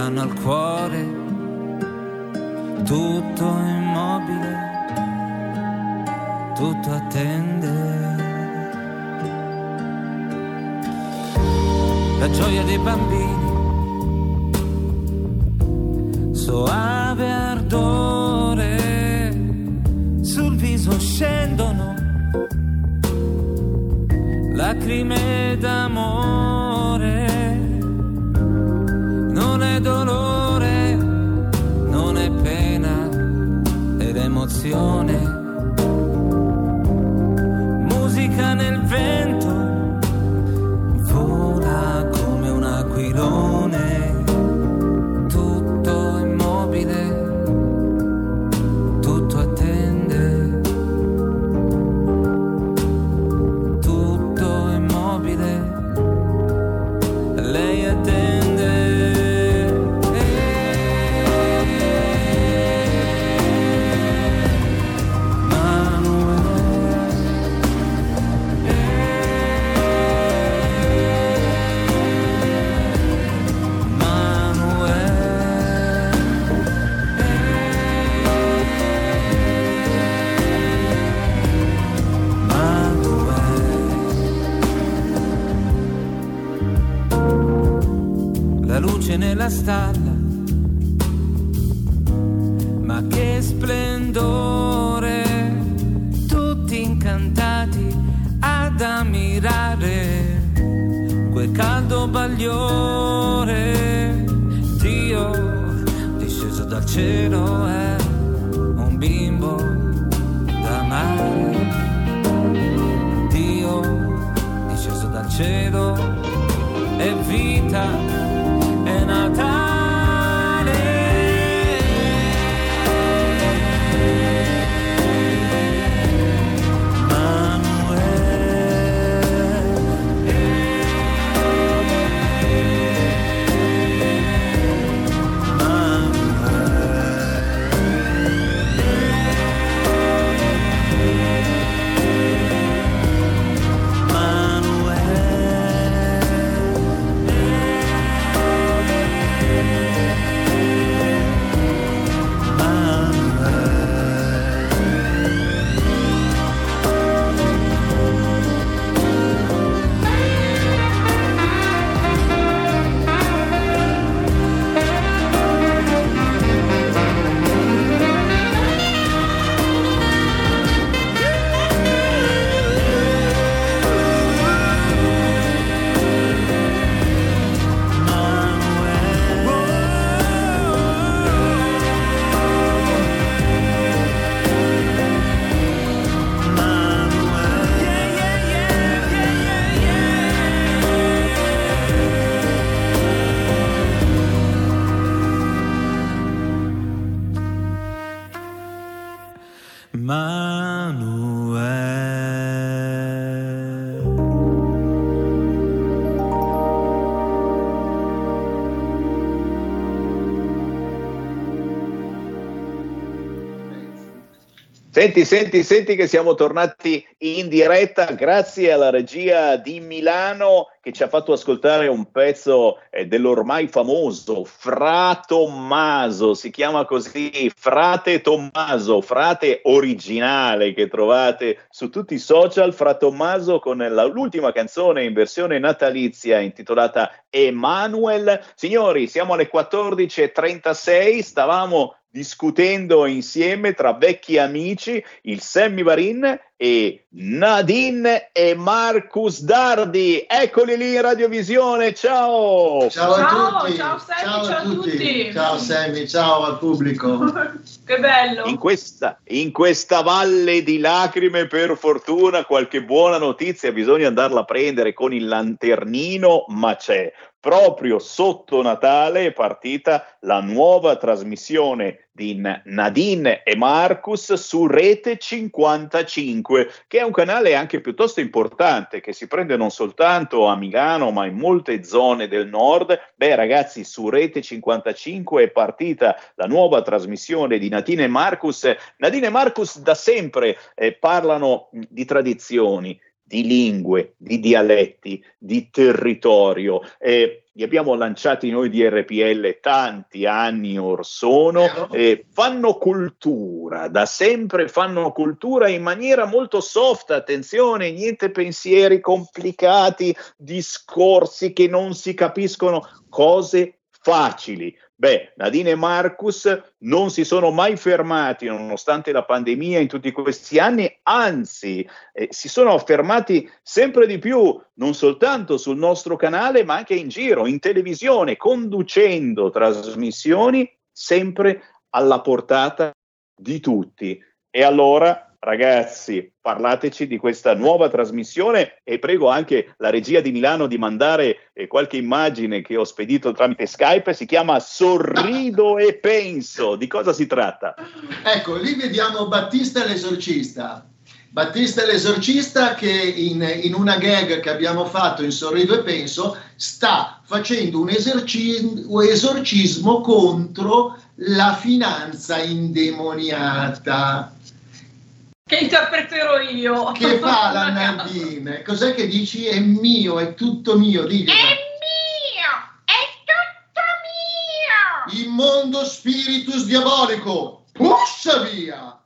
Sussurrano al cuore, tutto immobile, tutto attende. la gioia dei bambini, soave ardore, sul viso scendono lacrime d'amore, emozione, luce Senti, senti, senti che siamo tornati in diretta. Grazie alla regia di Milano che ci ha fatto ascoltare un pezzo eh, dell'ormai famoso Fra Tommaso, si chiama così, Frate Tommaso, frate originale che trovate su tutti i social, Fra Tommaso con la, l'ultima canzone in versione natalizia intitolata Emanuel. Signori, siamo alle 14.36, stavamo discutendo insieme tra vecchi amici il Sammy Varin e Nadine e Marcus Dardi. Eccoli lì in radiovisione. Ciao! Ciao, Ciao, a tutti. ciao Sammy, ciao, ciao a a tutti. tutti. Ciao Sammy, ciao al pubblico. che bello. In questa, in questa valle di lacrime, per fortuna, qualche buona notizia bisogna andarla a prendere con il lanternino, ma c'è. Proprio sotto Natale è partita la nuova trasmissione di Nadine e Marcus su Rete 55, che è un canale anche piuttosto importante, che si prende non soltanto a Milano, ma in molte zone del nord. Beh, ragazzi, su Rete 55 è partita la nuova trasmissione di Nadine e Marcus. Nadine e Marcus da sempre eh, parlano di tradizioni, di lingue, di dialetti, di territorio. Eh, li abbiamo lanciati noi di RPL tanti anni or sono, eh, fanno cultura, da sempre fanno cultura in maniera molto soft, attenzione, niente pensieri complicati, discorsi che non si capiscono, cose facili. Beh, Nadine e Marcus non si sono mai fermati nonostante la pandemia in tutti questi anni, anzi eh, si sono affermati sempre di più, non soltanto sul nostro canale, ma anche in giro, in televisione, conducendo trasmissioni sempre alla portata di tutti. E allora ragazzi, parlateci di questa nuova trasmissione e prego anche la regia di Milano di mandare eh, qualche immagine che ho spedito tramite Skype, si chiama Sorrido e penso. Di cosa si tratta? Ecco, lì vediamo Battista l'esorcista. Battista l'esorcista che in, in una gag che abbiamo fatto in Sorrido e Penso sta facendo un esorcismo, esorcismo contro la finanza indemoniata. Che interpreterò io. Che fa la Nadine? Cos'è che dici? È mio, è tutto mio. Diglielo. Immondo spiritus diabolico, puscia via!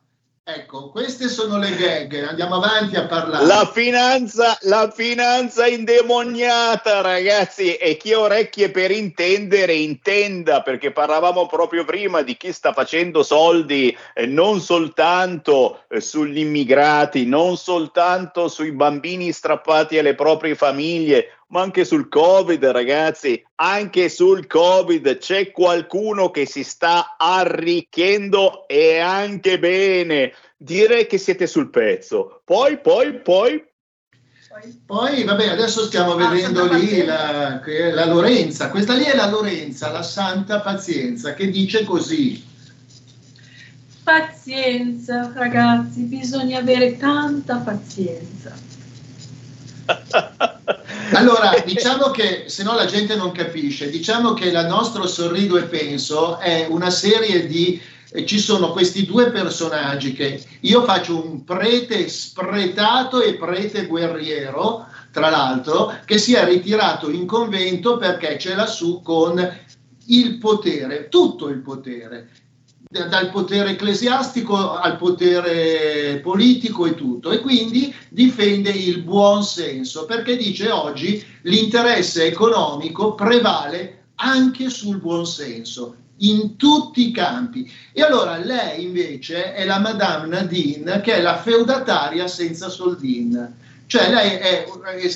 Ecco, queste sono le gag, andiamo avanti a parlare. La finanza, la finanza indemoniata, ragazzi, e chi ha orecchie per intendere, intenda, perché parlavamo proprio prima di chi sta facendo soldi eh, non soltanto eh, sugli immigrati, non soltanto sui bambini strappati alle proprie famiglie, ma anche sul Covid, ragazzi, anche sul Covid c'è qualcuno che si sta arricchendo e anche bene. Direi che siete sul pezzo. Poi, poi, poi. Poi, vabbè, adesso stiamo Ah, vedendo lì la, la Lorenza. Questa lì è la Lorenza, la santa pazienza, che dice così. Pazienza, ragazzi, bisogna avere tanta pazienza. Allora, diciamo che se no la gente non capisce, diciamo che la nostro Sorrido e Penso è una serie di eh, ci sono questi due personaggi che io faccio un prete spretato e prete guerriero, tra l'altro, che si è ritirato in convento perché ce l'ha su con il potere, tutto il potere, dal potere ecclesiastico al potere politico e tutto, e quindi difende il buon senso perché dice oggi l'interesse economico prevale anche sul buon senso in tutti i campi. E allora lei invece è la Madame Nadine che è la feudataria senza soldin. Cioè lei è-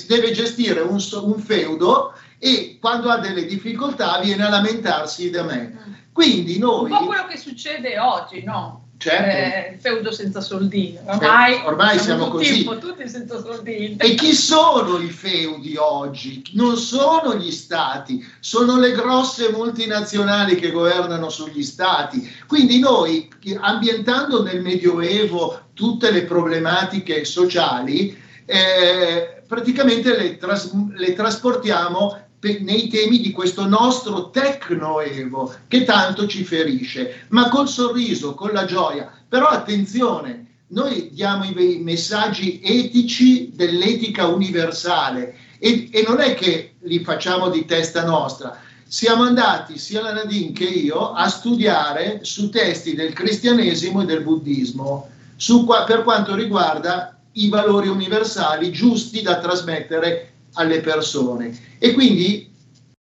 deve gestire un, un feudo e quando ha delle difficoltà viene a lamentarsi da me. Quindi Un noi... po' quello che succede oggi, no? Certo. Eh, feudo senza soldini. Ormai, ormai siamo tutti così. un tutti senza soldini. E chi sono i feudi oggi? Non sono gli stati, sono le grosse multinazionali che governano sugli stati. Quindi noi, ambientando nel Medioevo tutte le problematiche sociali, eh, praticamente le, tras- le trasportiamo nei temi di questo nostro tecnoevo che tanto ci ferisce, ma col sorriso, con la gioia. Però attenzione, noi diamo i, messaggi etici dell'etica universale e, e non è che li facciamo di testa nostra. Siamo andati, sia la Nadine che io, a studiare su testi del cristianesimo e del buddismo su per quanto riguarda i valori universali giusti da trasmettere alle persone. E quindi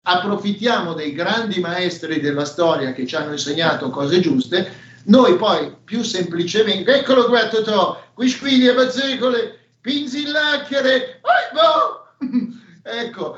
approfittiamo dei grandi maestri della storia che ci hanno insegnato cose giuste, noi poi più semplicemente, eccolo qua Totò, qui squiglie bazzecole, pinzillacchere, oh, boh! ecco,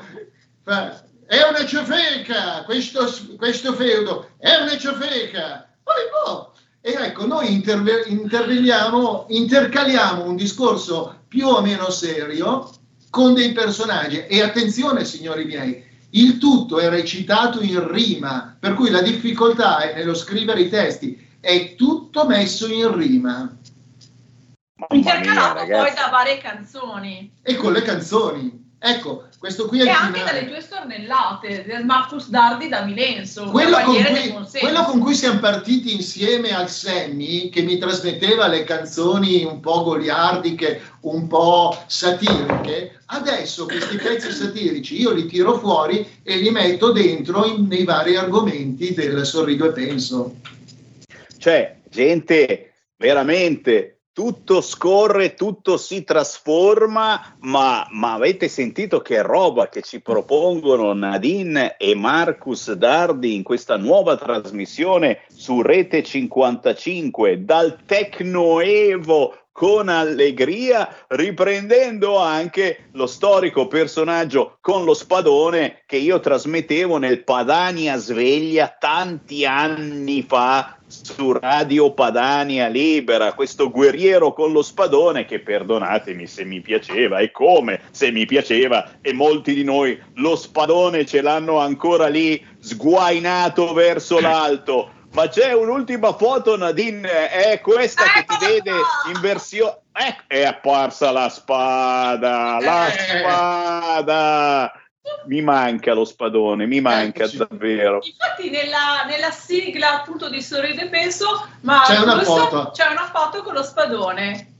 è una ciofeca questo, questo feudo, è una ciofeca, oh, boh! E ecco, noi interve- interveniamo, intercaliamo un discorso più o meno serio con dei personaggi. E attenzione, signori miei, il tutto è recitato in rima, per cui la difficoltà è nello scrivere i testi, è tutto messo in rima. Intercalato poi da varie canzoni. E con le canzoni. Ecco, questo qui è E il anche finale. dalle tue stornellate del Marcus Dardi da Milenso, Quello con, cui, quello con cui siamo partiti insieme al Semmi, che mi trasmetteva le canzoni un po' goliardiche, un po' satiriche, adesso questi pezzi satirici io li tiro fuori e li metto dentro in- nei vari argomenti del Sorrido e Penso. Cioè, gente, veramente tutto scorre, tutto si trasforma, ma, ma avete sentito che roba che ci propongono Nadine e Marcus Dardi in questa nuova trasmissione su Rete 55 dal Tecnoevo con allegria, riprendendo anche lo storico personaggio con lo spadone che io trasmettevo nel Padania Sveglia tanti anni fa su Radio Padania Libera, questo guerriero con lo spadone che perdonatemi se mi piaceva e come se mi piaceva e molti di noi lo spadone ce l'hanno ancora lì sguainato verso l'alto. Ma c'è un'ultima foto, Nadine, è questa che ti vede in versione... Ecco, è apparsa la spada, la spada! Mi manca lo spadone, mi manca davvero. Infatti nella, nella sigla appunto di Sorride e Penso, ma C'è una foto. c'è una foto con lo spadone.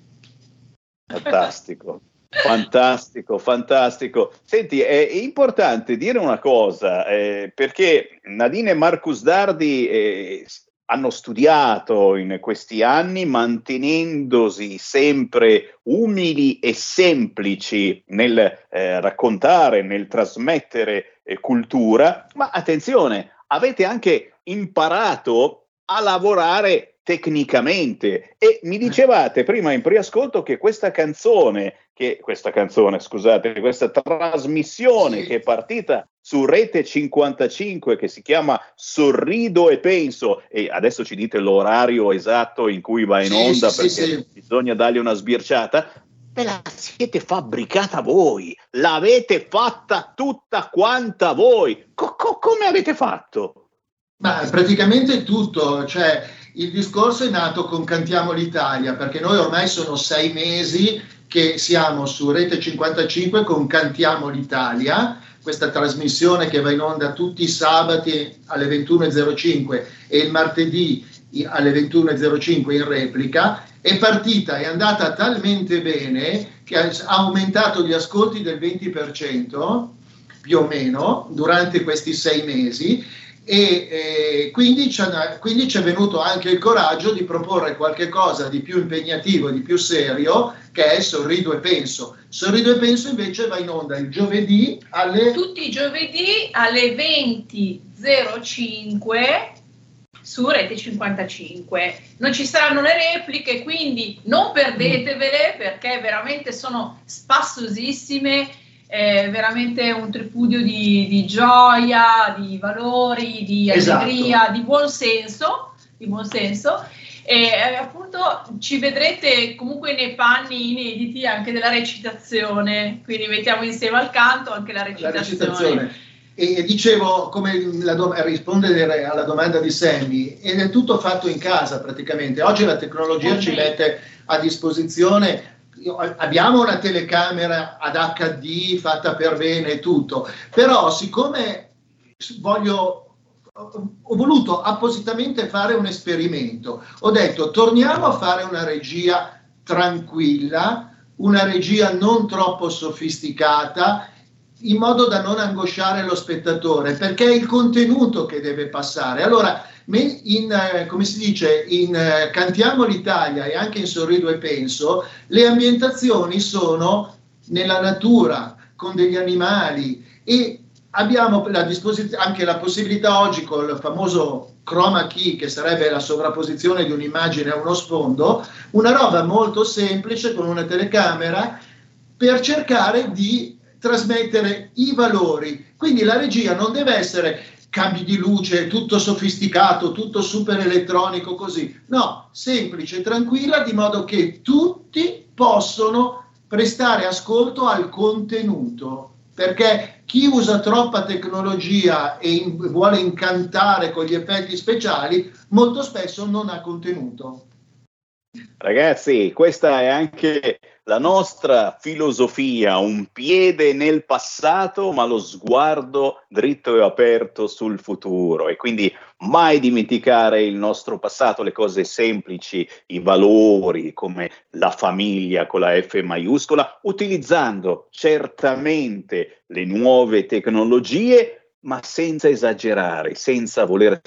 Fantastico, fantastico, fantastico. Senti, è importante dire una cosa, eh, perché Nadine e Marcus Dardi eh, hanno studiato in questi anni mantenendosi sempre umili e semplici nel eh, raccontare, nel trasmettere eh, cultura, ma attenzione, avete anche imparato a lavorare tecnicamente. E mi dicevate prima in preascolto che questa canzone, che, questa canzone, scusate, questa trasmissione che è partita su Rete 55 che si chiama Sorrido e Penso e adesso ci dite l'orario esatto in cui va in Sì, onda sì, perché sì, sì. bisogna dargli una sbirciata. Ve la siete fabbricata voi, l'avete fatta tutta quanta voi. Co- co- come avete fatto? Ma praticamente tutto, cioè il discorso è nato con Cantiamo l'Italia, perché noi ormai sono sei mesi che siamo su Rete 55 con Cantiamo l'Italia, questa trasmissione che va in onda tutti i sabati alle 21.05 e il martedì alle 21.05 in replica, è partita, è andata talmente bene che ha aumentato gli ascolti del 20% più o meno durante questi sei mesi e eh, quindi, ha- quindi ci è venuto anche il coraggio di proporre qualche cosa di più impegnativo, di più serio, che è Sorrido e Penso. Sorrido e Penso invece va in onda il giovedì alle... Tutti i giovedì alle 20.05 su Rete 55. Non ci saranno le repliche, quindi non perdetevele perché veramente sono spassosissime, è veramente un tripudio di, di gioia, di valori, di Esatto. allegria, di buon senso, di buon senso. E eh, appunto ci vedrete comunque nei panni inediti anche della recitazione, quindi mettiamo insieme al canto anche la la recitazione. recitazione. E, dicevo, come la do- rispondere alla domanda di Sammy, ed è tutto fatto in casa praticamente. Oggi la tecnologia ci mette a disposizione. Abbiamo una telecamera ad HD fatta per bene e tutto, però siccome voglio ho voluto appositamente fare un esperimento. Ho detto torniamo a fare una regia tranquilla, una regia non troppo sofisticata, in modo da non angosciare lo spettatore, perché è il contenuto che deve passare. Allora, in, eh, come si dice, in eh, Cantiamo l'Italia e anche in Sorrido e Penso, le ambientazioni sono nella natura, con degli animali e abbiamo la anche la possibilità oggi con il famoso chroma key, che sarebbe la sovrapposizione di un'immagine a uno sfondo, una roba molto semplice con una telecamera per cercare di trasmettere i valori. Quindi la regia non deve essere cambi di luce, tutto sofisticato, tutto super elettronico così. No, semplice, tranquilla, di modo che tutti possono prestare ascolto al contenuto. Perché chi usa troppa tecnologia e in, vuole incantare con gli effetti speciali, molto spesso non ha contenuto. Ragazzi, questa è anche la nostra filosofia, un piede nel passato, ma lo sguardo dritto e aperto sul futuro. E quindi mai dimenticare il nostro passato, le cose semplici, i valori come la famiglia con la F maiuscola, utilizzando certamente le nuove tecnologie, ma senza esagerare, senza voler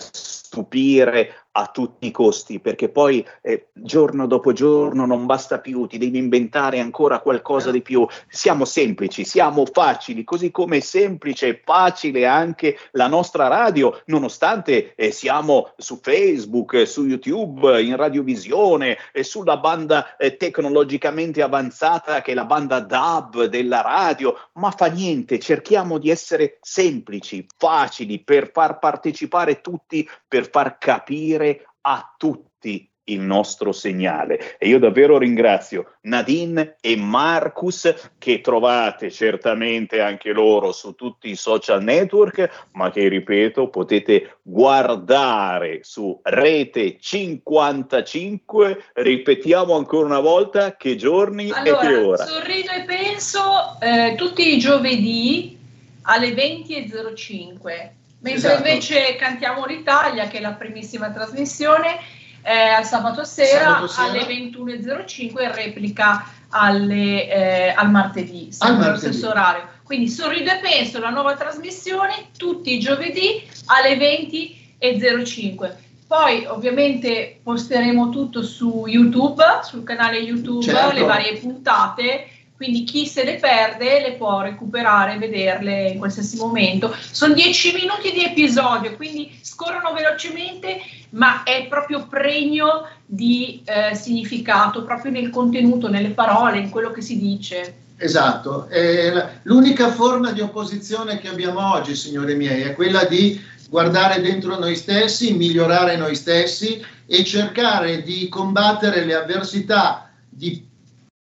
stupire a tutti i costi, perché poi eh, giorno dopo giorno non basta più, ti devi inventare ancora qualcosa di più. Siamo semplici, siamo facili, così come è semplice e facile anche la nostra radio, nonostante eh, siamo su Facebook, su YouTube, in radiovisione, e sulla banda eh, tecnologicamente avanzata che è la banda DAB della radio, ma fa niente, cerchiamo di essere semplici, facili per far partecipare tutti, per far capire a tutti il nostro segnale. E io davvero ringrazio Nadine e Marcus che trovate certamente anche loro su tutti i social network, ma che ripeto potete guardare su Rete 55. Ripetiamo ancora una volta che giorni allora, e che ora. Sorrido e penso eh, tutti i giovedì alle 20.05 Mentre esatto. invece Cantiamo l'Italia, che è la primissima trasmissione, eh, al sabato sera, sabato sera. alle 21.05 e replica alle, eh, al martedì, sempre allo stesso orario. Quindi Sorrido e Penso, la nuova trasmissione, tutti i giovedì alle 20.05. Poi ovviamente posteremo tutto su YouTube, sul canale YouTube, certo. le varie puntate quindi chi se le perde le può recuperare, vederle in qualsiasi momento. Sono dieci minuti di episodio, quindi scorrono velocemente, ma è proprio pregno di eh, significato, proprio nel contenuto, nelle parole, in quello che si dice. Esatto, eh, l'unica forma di opposizione che abbiamo oggi, signori miei, è quella di guardare dentro noi stessi, migliorare noi stessi e cercare di combattere le avversità di,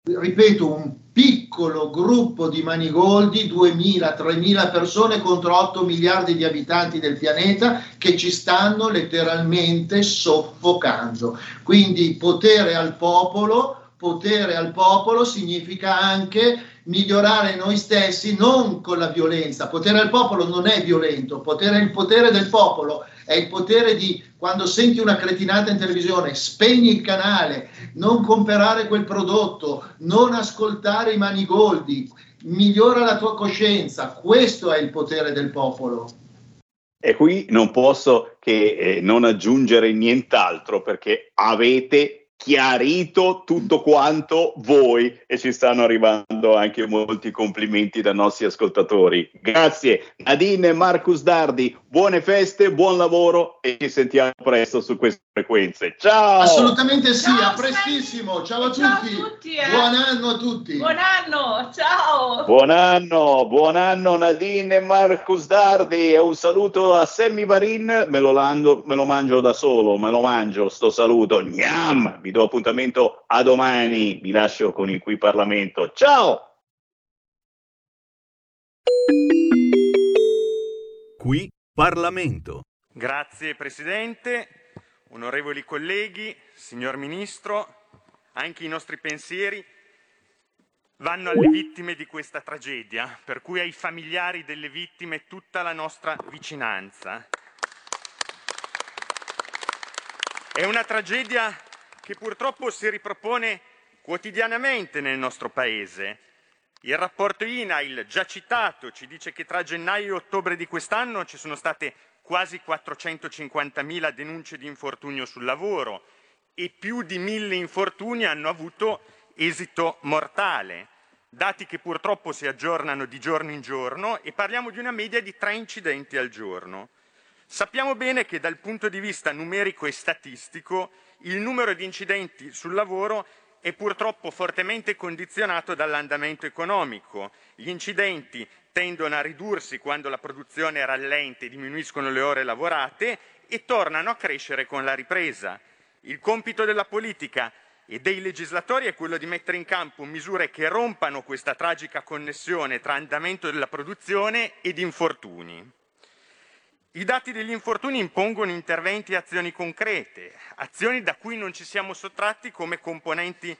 ripeto, un piccolo gruppo di manigoldi, 2.000-3.000 persone contro 8 miliardi di abitanti del pianeta che ci stanno letteralmente soffocando. Quindi potere al popolo, potere al popolo significa anche migliorare noi stessi non con la violenza. Potere al popolo non è violento, potere, il potere del popolo è il potere di quando senti una cretinata in televisione, spegni il canale, non comprare quel prodotto, non ascoltare i manigoldi, migliora la tua coscienza. Questo è il potere del popolo. E qui non posso che eh, non aggiungere nient'altro perché avete chiarito tutto quanto voi e ci stanno arrivando anche molti complimenti dai nostri ascoltatori. Grazie Nadine e Marcus Dardi, buone feste, buon lavoro e ci sentiamo presto su queste frequenze. Ciao! Assolutamente sì, ciao, a prestissimo. Ciao a ciao tutti. tutti eh. Buon anno a tutti. Buon anno, ciao. Buon anno, buon anno Nadine e Marcus Dardi e un saluto a Sammy Varin, me lo, lando, me lo mangio da solo, me lo mangio sto saluto. Gnam! Vi do appuntamento a domani, vi lascio con il qui Parlamento. Ciao! Qui Parlamento. Grazie Presidente, onorevoli colleghi, signor Ministro, anche i nostri pensieri vanno alle vittime di questa tragedia, per cui ai familiari delle vittime tutta la nostra vicinanza. È una tragedia che purtroppo si ripropone quotidianamente nel nostro Paese. Il rapporto INAIL, già citato, ci dice che tra gennaio e ottobre di quest'anno ci sono state quasi 450.000 denunce di infortunio sul lavoro e più di 1.000 infortuni hanno avuto esito mortale. Dati che purtroppo si aggiornano di giorno in giorno e parliamo di una media di tre incidenti al giorno. Sappiamo bene che dal punto di vista numerico e statistico il numero di incidenti sul lavoro è purtroppo fortemente condizionato dall'andamento economico. Gli incidenti tendono a ridursi quando la produzione rallenta e diminuiscono le ore lavorate e tornano a crescere con la ripresa. Il compito della politica e dei legislatori è quello di mettere in campo misure che rompano questa tragica connessione tra andamento della produzione ed infortuni. I dati degli infortuni impongono interventi e azioni concrete, azioni da cui non ci siamo sottratti come componenti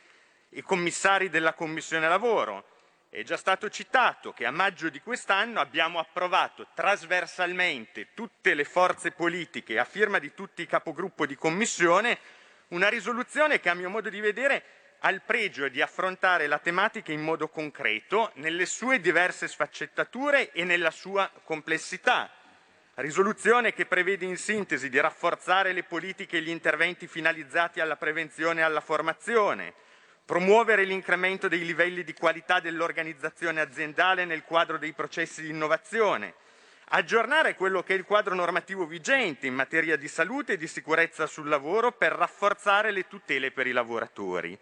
e commissari della Commissione Lavoro. È già stato citato che a maggio di quest'anno abbiamo approvato trasversalmente tutte le forze politiche a firma di tutti i capogruppo di Commissione una risoluzione che a mio modo di vedere ha il pregio di affrontare la tematica in modo concreto, nelle sue diverse sfaccettature e nella sua complessità risoluzione che prevede in sintesi di rafforzare le politiche e gli interventi finalizzati alla prevenzione e alla formazione, promuovere l'incremento dei livelli di qualità dell'organizzazione aziendale nel quadro dei processi di innovazione, aggiornare quello che è il quadro normativo vigente in materia di salute e di sicurezza sul lavoro per rafforzare le tutele per i lavoratori.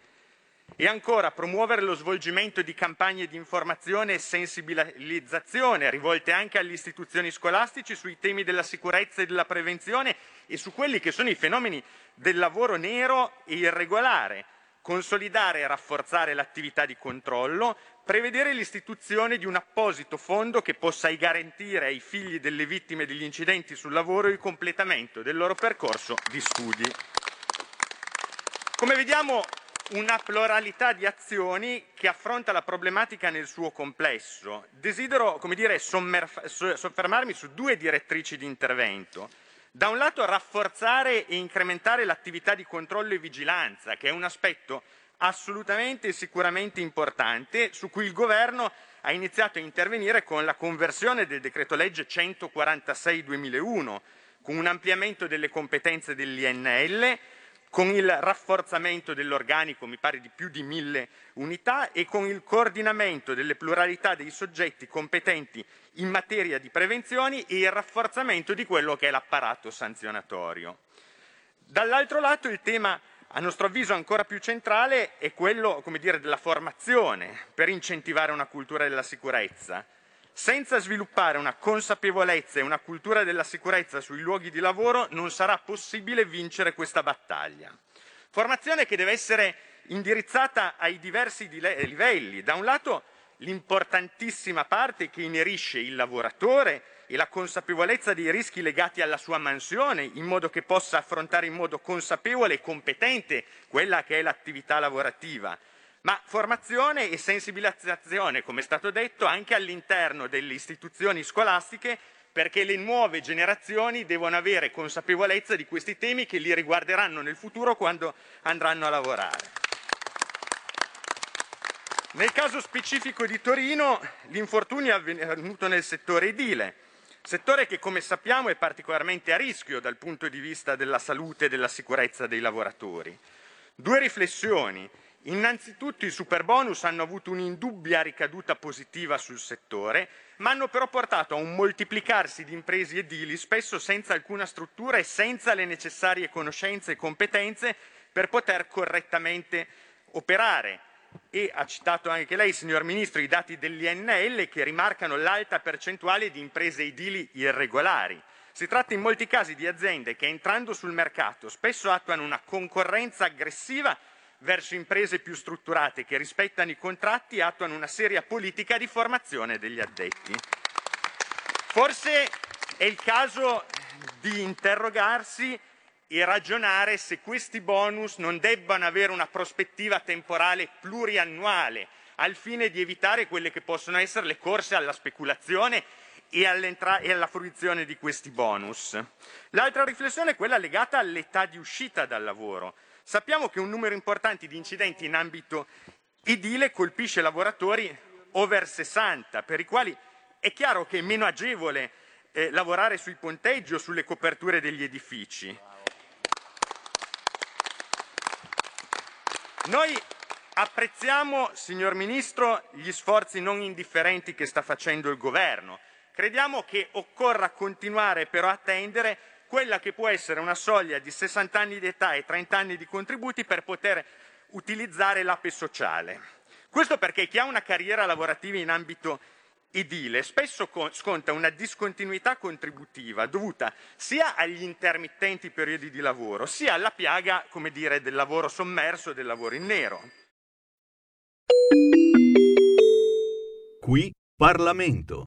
E ancora promuovere lo svolgimento di campagne di informazione e sensibilizzazione rivolte anche agli istituzioni scolastici sui temi della sicurezza e della prevenzione e su quelli che sono i fenomeni del lavoro nero e irregolare, consolidare e rafforzare l'attività di controllo, prevedere l'istituzione di un apposito fondo che possa garantire ai figli delle vittime degli incidenti sul lavoro il completamento del loro percorso di studi. Come vediamo una pluralità di azioni che affronta la problematica nel suo complesso. Desidero dire, soffermarmi su due direttrici di intervento. Da un lato rafforzare e incrementare l'attività di controllo e vigilanza, che è un aspetto assolutamente e sicuramente importante, su cui il Governo ha iniziato a intervenire con la conversione del decreto legge 146-2001, con un ampliamento delle competenze dell'INL, con il rafforzamento dell'organico, mi pare di più di mille unità, e con il coordinamento delle pluralità dei soggetti competenti in materia di prevenzioni e il rafforzamento di quello che è l'apparato sanzionatorio. Dall'altro lato il tema, a nostro avviso ancora più centrale, è quello dire, della formazione per incentivare una cultura della sicurezza. Senza sviluppare una consapevolezza e una cultura della sicurezza sui luoghi di lavoro non sarà possibile vincere questa battaglia. Formazione che deve essere indirizzata ai diversi livelli. Da un lato l'importantissima parte che inerisce il lavoratore e la consapevolezza dei rischi legati alla sua mansione, in modo che possa affrontare in modo consapevole e competente quella che è l'attività lavorativa ma formazione e sensibilizzazione, come è stato detto, anche all'interno delle istituzioni scolastiche perché le nuove generazioni devono avere consapevolezza di questi temi che li riguarderanno nel futuro quando andranno a lavorare. Nel caso specifico di Torino, l'infortunio è avvenuto nel settore edile, settore che come sappiamo è particolarmente a rischio dal punto di vista della salute e della sicurezza dei lavoratori. Due riflessioni. Innanzitutto i superbonus hanno avuto un'indubbia ricaduta positiva sul settore, ma hanno però portato a un moltiplicarsi di imprese edili spesso senza alcuna struttura e senza le necessarie conoscenze e competenze per poter correttamente operare. E ha citato anche lei, signor Ministro, i dati dell'INL che rimarcano l'alta percentuale di imprese edili irregolari. Si tratta in molti casi di aziende che entrando sul mercato spesso attuano una concorrenza aggressiva verso imprese più strutturate che rispettano i contratti e attuano una seria politica di formazione degli addetti. Forse è il caso di interrogarsi e ragionare se questi bonus non debbano avere una prospettiva temporale pluriannuale al fine di evitare quelle che possono essere le corse alla speculazione e, e alla fruizione di questi bonus. L'altra riflessione è quella legata all'età di uscita dal lavoro. Sappiamo che un numero importante di incidenti in ambito edile colpisce lavoratori over 60, per i quali è chiaro che è meno agevole eh, lavorare sui ponteggi o sulle coperture degli edifici. Noi apprezziamo, signor Ministro, gli sforzi non indifferenti che sta facendo il Governo. Crediamo che occorra continuare però a tendere quella che può essere una soglia di 60 anni di età e 30 anni di contributi per poter utilizzare l'APE sociale. Questo perché chi ha una carriera lavorativa in ambito edile spesso sconta una discontinuità contributiva dovuta sia agli intermittenti periodi di lavoro, sia alla piaga, come dire, del lavoro sommerso del lavoro in nero. Qui Parlamento.